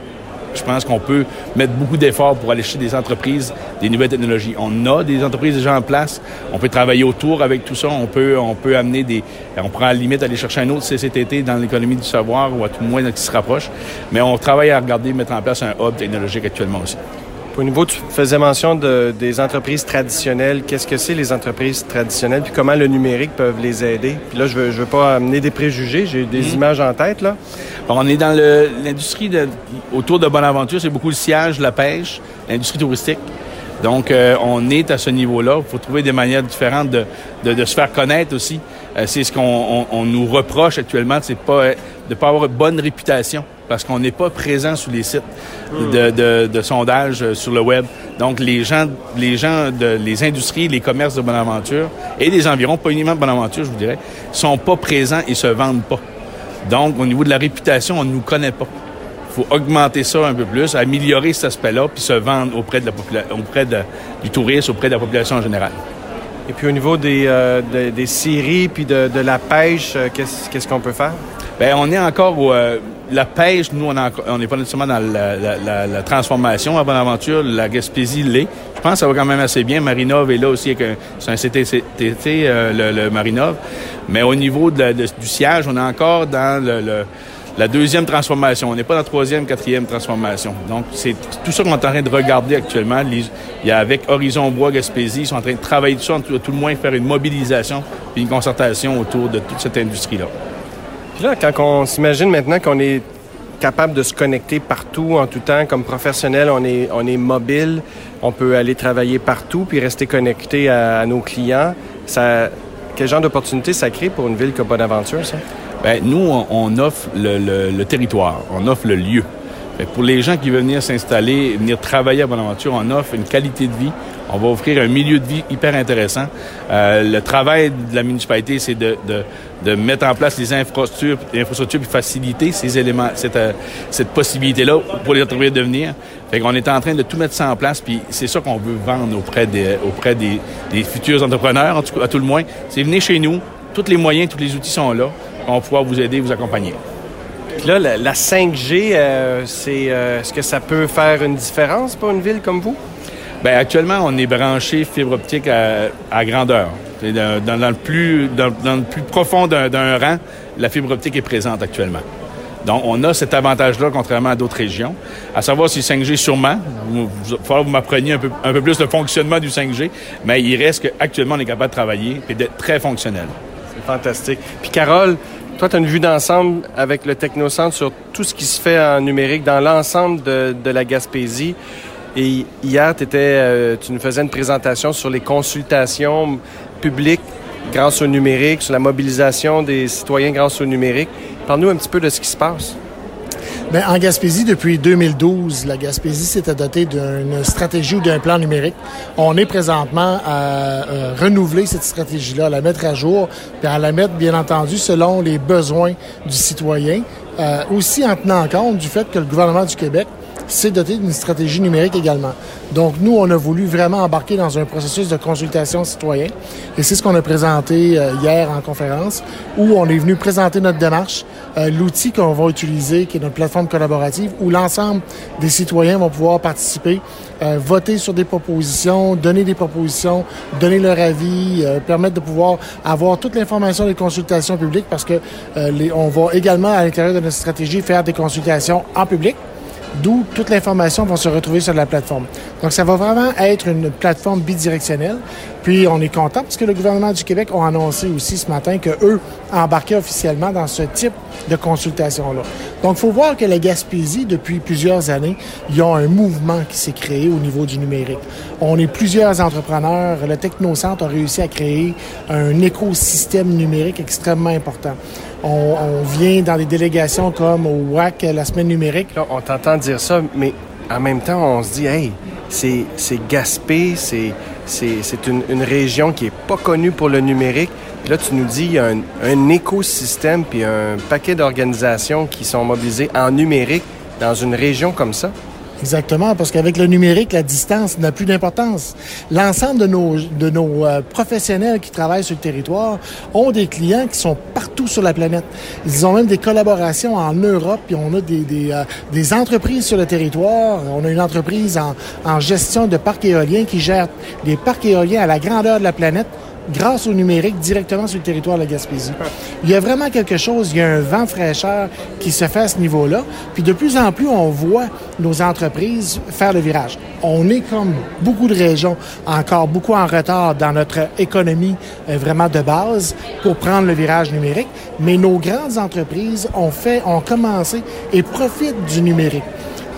je pense qu'on peut mettre beaucoup d'efforts pour aller chercher des entreprises, des nouvelles technologies. On a des entreprises déjà en place. On peut travailler autour avec tout ça. On peut, on peut amener des, on pourra à la limite aller chercher un autre CCTT dans l'économie du savoir ou à tout moins qui se rapproche. Mais on travaille à regarder mettre en place un hub technologique actuellement aussi. Au niveau, tu faisais mention de, des entreprises traditionnelles. Qu'est-ce que c'est les entreprises traditionnelles, puis comment le numérique peut les aider? Puis là, je veux, je veux pas amener des préjugés, j'ai des Mhm. images en tête, là. On est dans l'industrie autour de Bonaventure, c'est beaucoup le sillage, la pêche, l'industrie touristique. Donc, euh, on est à ce niveau-là. Il faut trouver des manières différentes de, de- de se faire connaître aussi. Euh, c'est ce qu'on on- on nous reproche actuellement, c'est pas de ne pas avoir une bonne réputation parce qu'on n'est pas présent sur les sites de, de, de sondage euh, sur le web. Donc, les gens, les gens, de, les industries, les commerces de Bonaventure et des environs, pas uniquement de Bonaventure, je vous dirais, sont pas présents et se vendent pas. Donc, au niveau de la réputation, on ne nous connaît pas. Il faut augmenter ça un peu plus, améliorer cet aspect-là, puis se vendre auprès, de la popula- auprès de- du tourisme, auprès de la population en général. Et puis au niveau des, euh, de- des scieries puis de, de la pêche, euh, qu'est-ce qu'est-ce qu'on peut faire? Bien, on est encore au, euh, la pêche, nous, on n'est pas nécessairement dans la, transformation à Bonaventure. La Gaspésie l'est. Je pense que ça va quand même assez bien. Marinov est là aussi c'est un CTT, euh, le, le Marinov. Mais au niveau du siège, on est encore dans la deuxième transformation. On n'est pas dans la troisième, quatrième transformation. Donc, c'est tout ça qu'on est en train de regarder actuellement. Il y a avec Horizon Bois Gaspésie, ils sont en train de travailler dessus, en tout, tout le moins faire une mobilisation puis une concertation autour de toute cette industrie-là. Quand on s'imagine maintenant qu'on est capable de se connecter partout en tout temps, comme professionnel, on est, mobile, on peut aller travailler partout puis rester connecté à, nos clients. Quel genre d'opportunité ça crée pour une ville comme Bonaventure, ça? Ben, nous, on, offre le, territoire, on offre le lieu. Pour les gens qui veulent venir s'installer, venir travailler à Bonaventure, on offre une qualité de vie. On va offrir un milieu de vie hyper intéressant. Euh, le travail de la municipalité, c'est de, mettre en place les infrastructures, les infrastructures puis faciliter ces éléments, cette, euh, cette possibilité-là pour les entreprises de venir. Fait qu'on est en train de tout mettre ça en place, puis c'est ça qu'on veut vendre auprès des, futurs entrepreneurs, en tout, à tout le moins. C'est venez chez nous, tous les moyens, tous les outils sont là. On va pouvoir vous aider, vous accompagner. Là, la, la 5G, euh, c'est, est-ce que ça peut faire une différence pour une ville comme vous? Bien, actuellement, on est branché fibre optique à, à grandeur. Dans, dans- le plus, dans, le plus profond d'un, rang, la fibre optique est présente actuellement. Donc, on a cet avantage-là, contrairement à d'autres régions. À savoir si 5G, sûrement, il va falloir que vous m'appreniez un peu, un peu plus le fonctionnement du 5G, mais il reste qu'actuellement, on est capable de travailler et d'être très fonctionnel. C'est fantastique. Puis Carole, toi, tu as une vue d'ensemble avec le Technocentre sur tout ce qui se fait en numérique dans l'ensemble de, de la Gaspésie. Et hier, euh, tu nous faisais une présentation sur les consultations publiques grâce au numérique, sur la mobilisation des citoyens grâce au numérique. Parle-nous un petit peu de ce qui se passe. Bien, en Gaspésie, depuis 2012, la Gaspésie s'était dotée d'une stratégie ou d'un plan numérique. On est présentement à euh, renouveler cette stratégie-là, à la mettre à jour, puis à la mettre, bien entendu, selon les besoins du citoyen, euh, aussi en tenant compte du fait que le gouvernement du Québec s'est doté d'une stratégie numérique également. Donc, nous, on a voulu vraiment embarquer dans un processus de consultation citoyen. Et c'est ce qu'on a présenté euh, hier en conférence, où on est venu présenter notre démarche, euh, l'outil qu'on va utiliser, qui est notre plateforme collaborative, où l'ensemble des citoyens vont pouvoir participer, euh, voter sur des propositions, donner des propositions, donner leur avis, permettre de pouvoir avoir toute l'information des consultations publiques, parce que on va également, à l'intérieur de notre stratégie, faire des consultations en public d'où toute l'information va se retrouver sur la plateforme. Donc, ça va vraiment être une plateforme bidirectionnelle. Puis, on est content parce que le gouvernement du Québec a annoncé aussi ce matin que eux embarquaient officiellement dans ce type de consultation-là. Donc, il faut voir que la Gaspésie, depuis plusieurs années, il y a un mouvement qui s'est créé au niveau du numérique. On est plusieurs entrepreneurs. Le Technocentre a réussi à créer un écosystème numérique extrêmement important. On, vient dans des délégations comme au WAC, la semaine numérique. Là, on t'entend dire ça, mais en même temps, on se dit, hey, c'est Gaspé, c'est, c'est, une, région qui est pas connue pour le numérique. Puis là, tu nous dis, il y a un, un écosystème puis un paquet d'organisations qui sont mobilisées en numérique dans une région comme ça. Exactement, parce qu'avec le numérique, la distance n'a plus d'importance. L'ensemble de nos, de nos euh, professionnels qui travaillent sur le territoire ont des clients qui sont partout sur la planète. Ils ont même des collaborations en Europe, puis on a des, des, euh, des entreprises sur le territoire. On a une entreprise en, en gestion de parcs éoliens qui gère des parcs éoliens à la grandeur de la planète grâce au numérique directement sur le territoire de la Gaspésie. Il y a vraiment quelque chose, il y a un vent fraîcheur qui se fait à ce niveau-là. Puis de plus en plus, on voit nos entreprises faire le virage. On est comme beaucoup de régions encore beaucoup en retard dans notre économie euh, vraiment de base pour prendre le virage numérique, mais nos grandes entreprises ont fait, ont commencé et profitent du numérique.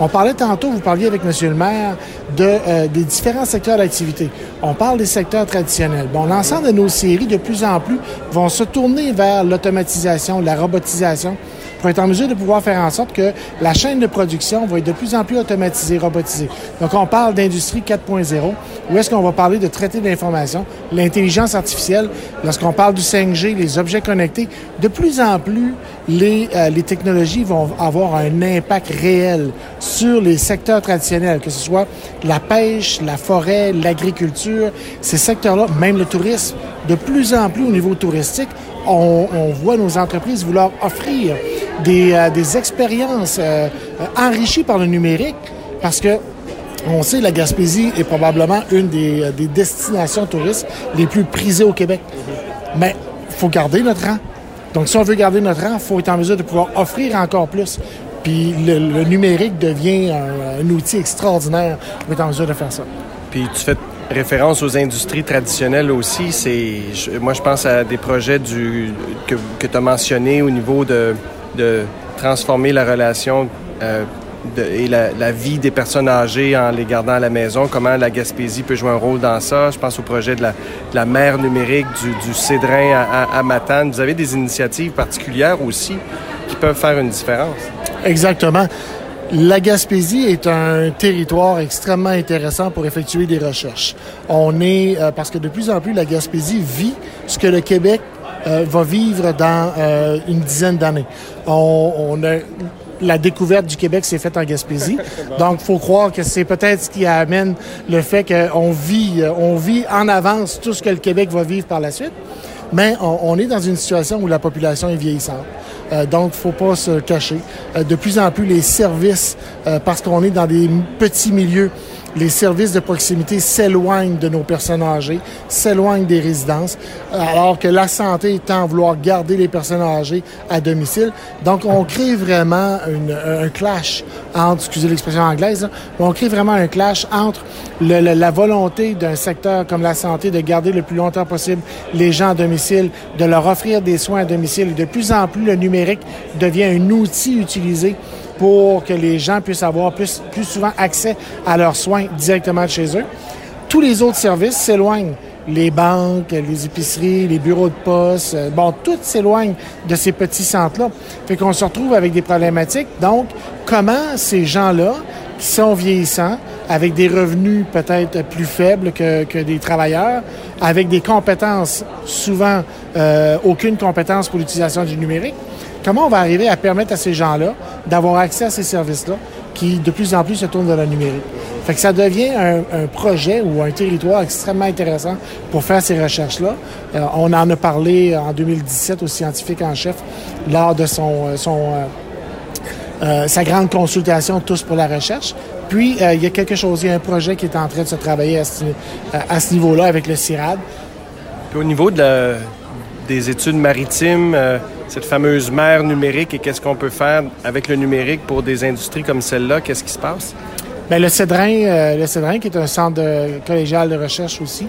On parlait tantôt, vous parliez avec M. le maire de, euh, des différents secteurs d'activité. On parle des secteurs traditionnels. Bon, l'ensemble de nos séries, de plus en plus, vont se tourner vers l'automatisation, la robotisation, pour être en mesure de pouvoir faire en sorte que la chaîne de production va être de plus en plus automatisée, robotisée. Donc, on parle d'industrie 4.0, où est-ce qu'on va parler de traiter d'information, l'intelligence artificielle, lorsqu'on parle du 5G, les objets connectés, de plus en plus, les, euh, les technologies vont avoir un impact réel sur les secteurs traditionnels, que ce soit la pêche, la forêt, l'agriculture, ces secteurs-là, même le tourisme. De plus en plus au niveau touristique, on, voit nos entreprises vouloir offrir des, euh, expériences euh, enrichies par le numérique parce que on sait la Gaspésie est probablement une des, euh, des destinations touristes les plus prisées au Québec. Mais il faut garder notre rang. Donc, si on veut garder notre rang, il faut être en mesure de pouvoir offrir encore plus. Puis le, numérique devient un, outil extraordinaire pour être en mesure de faire ça. Puis tu fais référence aux industries traditionnelles aussi. Moi, je pense à des projets du, que, que tu as mentionné au niveau de, transformer la relation euh, et la, vie des personnes âgées en les gardant à la maison, comment la Gaspésie peut jouer un rôle dans ça. Je pense au projet de la, mer numérique du, du Cédrin à, à Matane. Vous avez des initiatives particulières aussi qui peuvent faire une différence. Exactement. La Gaspésie est un territoire extrêmement intéressant pour effectuer des recherches. On est, euh, parce que de plus en plus, la Gaspésie vit ce que le Québec euh, va vivre dans euh, une dizaine d'années. On, on a la découverte du Québec s'est faite en Gaspésie. (laughs) Donc, faut croire que c'est peut-être ce qui amène le fait qu'on vit, on vit en avance tout ce que le Québec va vivre par la suite. Mais on, on est dans une situation où la population est vieillissante. Euh, donc, faut pas se cacher. Euh, de plus en plus, les services, euh, parce qu'on est dans des petits milieux, les services de proximité s'éloignent de nos personnes âgées, s'éloignent des résidences, alors que la santé tend à vouloir garder les personnes âgées à domicile. Donc, on crée vraiment un clash entre, excusez l'expression anglaise, on crée vraiment un clash entre la volonté d'un secteur comme la santé de garder le plus longtemps possible les gens à domicile, de leur offrir des soins à domicile. De plus en plus, le numérique devient un outil utilisé pour que les gens puissent avoir plus, souvent accès à leurs soins directement de chez eux. Tous les autres services s'éloignent. Les banques, les épiceries, les bureaux de poste, bon, tout s'éloigne de ces petits centres-là. Fait qu'on se retrouve avec des problématiques. Donc, comment ces gens-là, qui sont vieillissants, avec des revenus peut-être plus faibles que, que, des travailleurs, avec des compétences, souvent euh, aucune compétence pour l'utilisation du numérique, comment on va arriver à permettre à ces gens-là d'avoir accès à ces services-là qui de plus en plus se tournent vers le numérique? Fait que ça devient un, projet ou un territoire extrêmement intéressant pour faire ces recherches-là. Euh, on en a parlé en 2017 au scientifique en chef lors de son, son euh, euh, sa grande consultation Tous pour la recherche. Puis, il y a quelque chose, il y a un projet qui est en train de se travailler à ce, à ce niveau-là avec le CIRAD. Puis au niveau de la, des études maritimes, cette fameuse mer numérique et qu'est-ce qu'on peut faire avec le numérique pour des industries comme celle-là? Qu'est-ce qui se passe? Bien, le Cédrin, euh, le qui est un centre collégial de recherche aussi,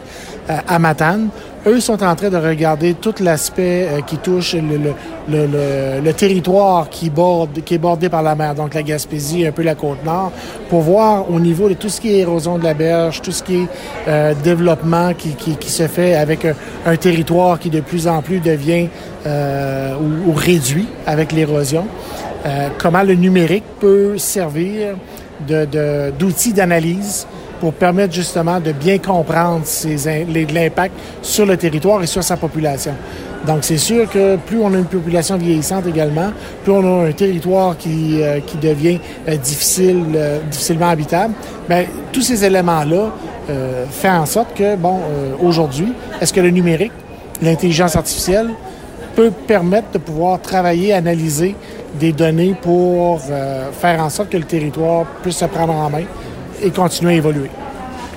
euh, à Matane, eux sont en train de regarder tout l'aspect euh, qui touche le, le, le, le, territoire qui, borde, qui est bordé par la mer, donc la Gaspésie, un peu la côte nord, pour voir au niveau de tout ce qui est érosion de la berge, tout ce qui est euh, développement qui, qui, qui, se fait avec un, territoire qui de plus en plus devient euh, ou, ou réduit avec l'érosion. comment le numérique peut servir d'outils de, d'analyse pour permettre justement de bien comprendre l'impact sur le territoire et sur sa population. Donc, c'est sûr que plus on a une population vieillissante également, plus on a un territoire qui, euh, qui devient euh, difficile, euh, difficilement habitable, bien, tous ces éléments-là font en sorte que, bon, aujourd'hui, est-ce que le numérique, l'intelligence artificielle, peut permettre de pouvoir travailler, analyser des données pour faire en sorte que le territoire puisse se prendre en main et continuer à évoluer.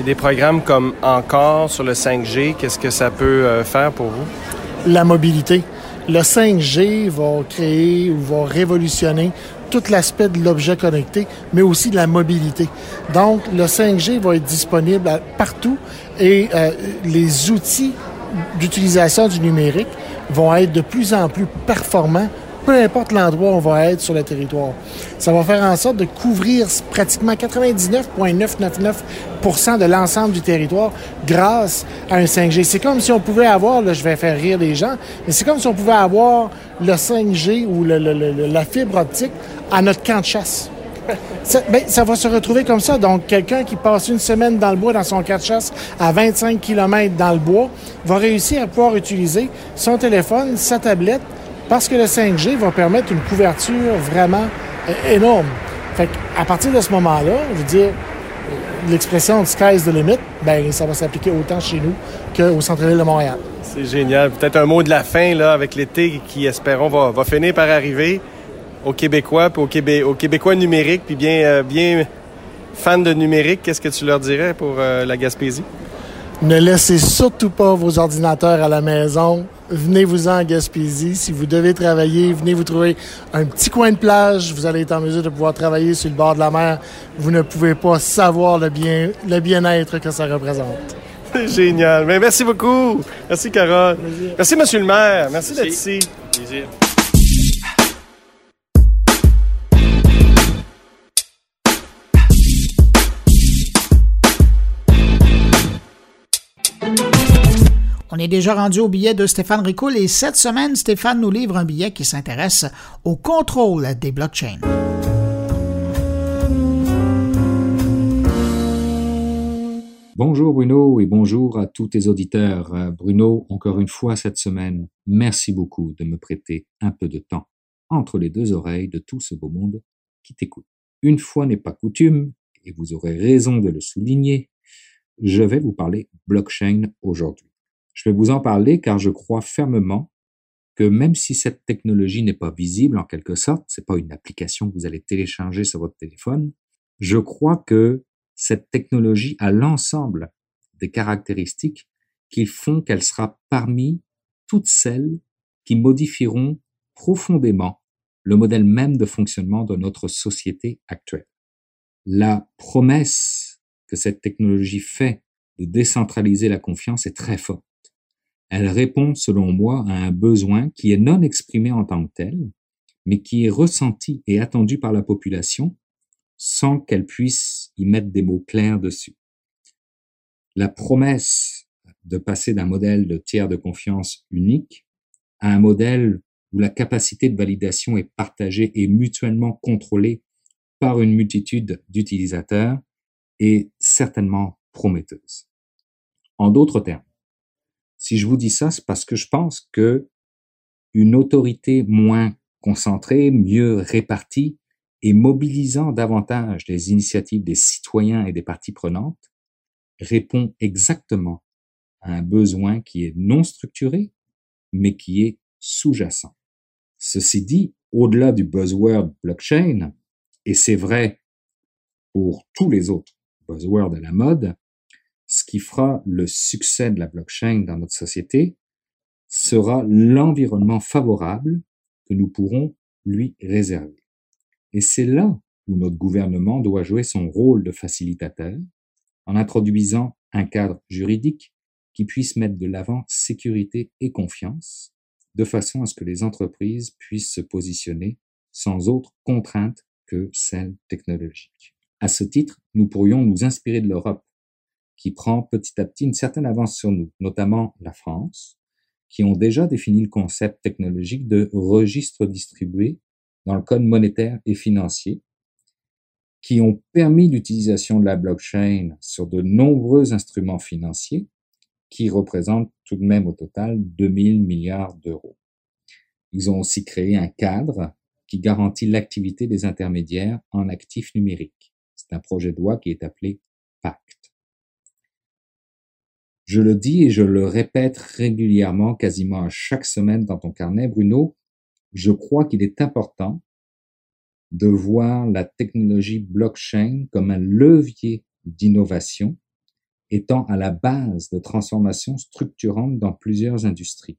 des programmes comme Encore sur le 5G, qu'est-ce que ça peut euh, faire pour vous? La mobilité. Le 5G va créer ou va révolutionner tout l'aspect de l'objet connecté, mais aussi de la mobilité. Donc, le 5G va être disponible partout et euh, les outils d'utilisation du numérique vont être de plus en plus performants peu importe l'endroit où on va être sur le territoire. Ça va faire en sorte de couvrir pratiquement 99,999% de l'ensemble du territoire grâce à un 5G. C'est comme si on pouvait avoir, là, je vais faire rire les gens, mais c'est comme si on pouvait avoir le 5G ou la fibre optique à notre camp de chasse. Ça, ben, ça, va se retrouver comme ça. Donc, quelqu'un qui passe une semaine dans le bois, dans son camp de chasse, à 25 km dans le bois, va réussir à pouvoir utiliser son téléphone, sa tablette, parce que le 5G va permettre une couverture vraiment euh, énorme. Fait à partir de ce moment-là, je veux dire, l'expression sky's the limit, ben ça va s'appliquer autant chez nous qu'au centre-ville de Montréal. C'est génial. Peut-être un mot de la fin là avec l'été qui, espérons, va, va, finir par arriver aux Québécois, puis aux, Québécois numériques, puis bien, euh, bien fans de numérique. Qu'est-ce que tu leur dirais pour euh, la Gaspésie? Ne laissez surtout pas vos ordinateurs à la maison. Venez-vous-en à Gaspésie. Si vous devez travailler, venez vous trouver un petit coin de plage. Vous allez être en mesure de pouvoir travailler sur le bord de la mer. Vous ne pouvez pas savoir le bien, le bien-être que ça représente. C'est génial. Mais merci beaucoup. Merci, Carole. Merci, Monsieur le maire. Merci, d'être ici. On est déjà rendu au billet de Stéphane Ricoul et cette semaine, Stéphane nous livre un billet qui s'intéresse au contrôle des blockchains. Bonjour Bruno et bonjour à tous tes auditeurs. Euh, Bruno, encore une fois cette semaine, merci beaucoup de me prêter un peu de temps entre les deux oreilles de tout ce beau monde qui t'écoute. Une fois n'est pas coutume, et vous aurez raison de le souligner, je vais vous parler blockchain aujourd'hui. Je vais vous en parler car je crois fermement que même si cette technologie n'est pas visible en quelque sorte, c'est pas une application que vous allez télécharger sur votre téléphone, je crois que cette technologie a l'ensemble des caractéristiques qui font qu'elle sera parmi toutes celles qui modifieront profondément le modèle même de fonctionnement de notre société actuelle. La promesse que cette technologie fait de décentraliser la confiance est très forte. Elle répond, selon moi, à un besoin qui est non exprimé en tant que tel, mais qui est ressenti et attendu par la population sans qu'elle puisse y mettre des mots clairs dessus. La promesse de passer d'un modèle de tiers de confiance unique à un modèle où la capacité de validation est partagée et mutuellement contrôlée par une multitude d'utilisateurs est certainement prometteuse. En d'autres termes, si je vous dis ça, c'est parce que je pense que une autorité moins concentrée, mieux répartie et mobilisant davantage les initiatives des citoyens et des parties prenantes répond exactement à un besoin qui est non structuré, mais qui est sous-jacent. Ceci dit, au-delà du buzzword blockchain, et c'est vrai pour tous les autres buzzwords à la mode, ce qui fera le succès de la blockchain dans notre société sera l'environnement favorable que nous pourrons lui réserver. Et c'est là où notre gouvernement doit jouer son rôle de facilitateur en introduisant un cadre juridique qui puisse mettre de l'avant sécurité et confiance, de façon à ce que les entreprises puissent se positionner sans autre contrainte que celle technologique. À ce titre, nous pourrions nous inspirer de l'Europe qui prend petit à petit une certaine avance sur nous, notamment la France, qui ont déjà défini le concept technologique de registre distribué dans le code monétaire et financier, qui ont permis l'utilisation de la blockchain sur de nombreux instruments financiers, qui représentent tout de même au total 2000 milliards d'euros. Ils ont aussi créé un cadre qui garantit l'activité des intermédiaires en actifs numériques. C'est un projet de loi qui est appelé PACT. Je le dis et je le répète régulièrement, quasiment à chaque semaine dans ton carnet, Bruno, je crois qu'il est important de voir la technologie blockchain comme un levier d'innovation étant à la base de transformations structurantes dans plusieurs industries.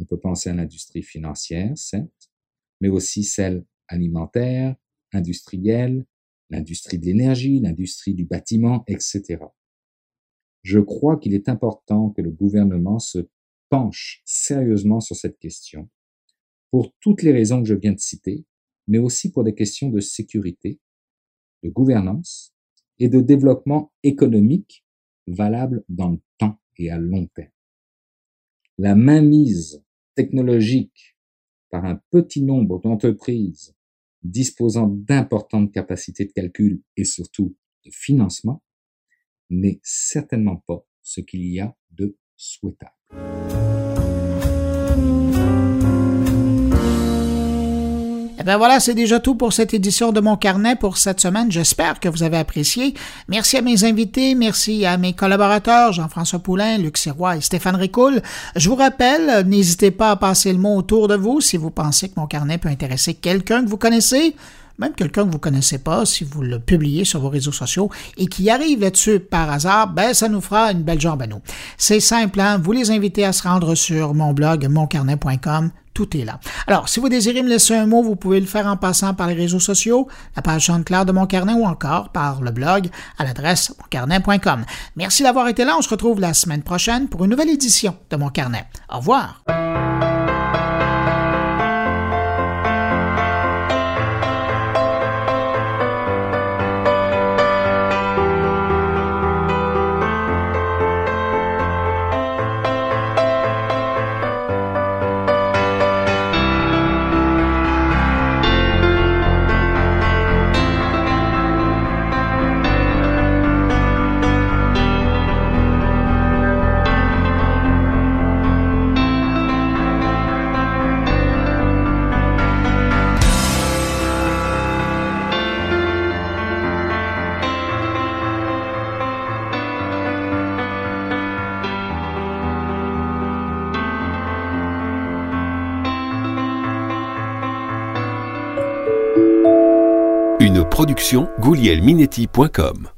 On peut penser à l'industrie financière, certes, mais aussi celle alimentaire, industrielle, l'industrie de l'énergie, l'industrie du bâtiment, etc. Je crois qu'il est important que le gouvernement se penche sérieusement sur cette question, pour toutes les raisons que je viens de citer, mais aussi pour des questions de sécurité, de gouvernance et de développement économique valable dans le temps et à long terme. La mainmise technologique par un petit nombre d'entreprises disposant d'importantes capacités de calcul et surtout de financement n'est certainement pas ce qu'il y a de souhaitable. Eh bien voilà, c'est déjà tout pour cette édition de mon carnet pour cette semaine. J'espère que vous avez apprécié. Merci à mes invités, merci à mes collaborateurs, Jean-François Poulain, Luc Sirois et Stéphane Ricoul. Je vous rappelle, n'hésitez pas à passer le mot autour de vous si vous pensez que mon carnet peut intéresser quelqu'un que vous connaissez même quelqu'un que vous connaissez pas, si vous le publiez sur vos réseaux sociaux et qui arrive là-dessus par hasard, ben ça nous fera une belle jambe à nous. C'est simple, hein? vous les invitez à se rendre sur mon blog moncarnet.com tout est là. Alors, si vous désirez me laisser un mot, vous pouvez le faire en passant par les réseaux sociaux, la page SoundCloud de Mon Carnet ou encore par le blog à l'adresse moncarnet.com. Merci d'avoir été là. On se retrouve la semaine prochaine pour une nouvelle édition de Mon Carnet. Au revoir. goulielminetti.com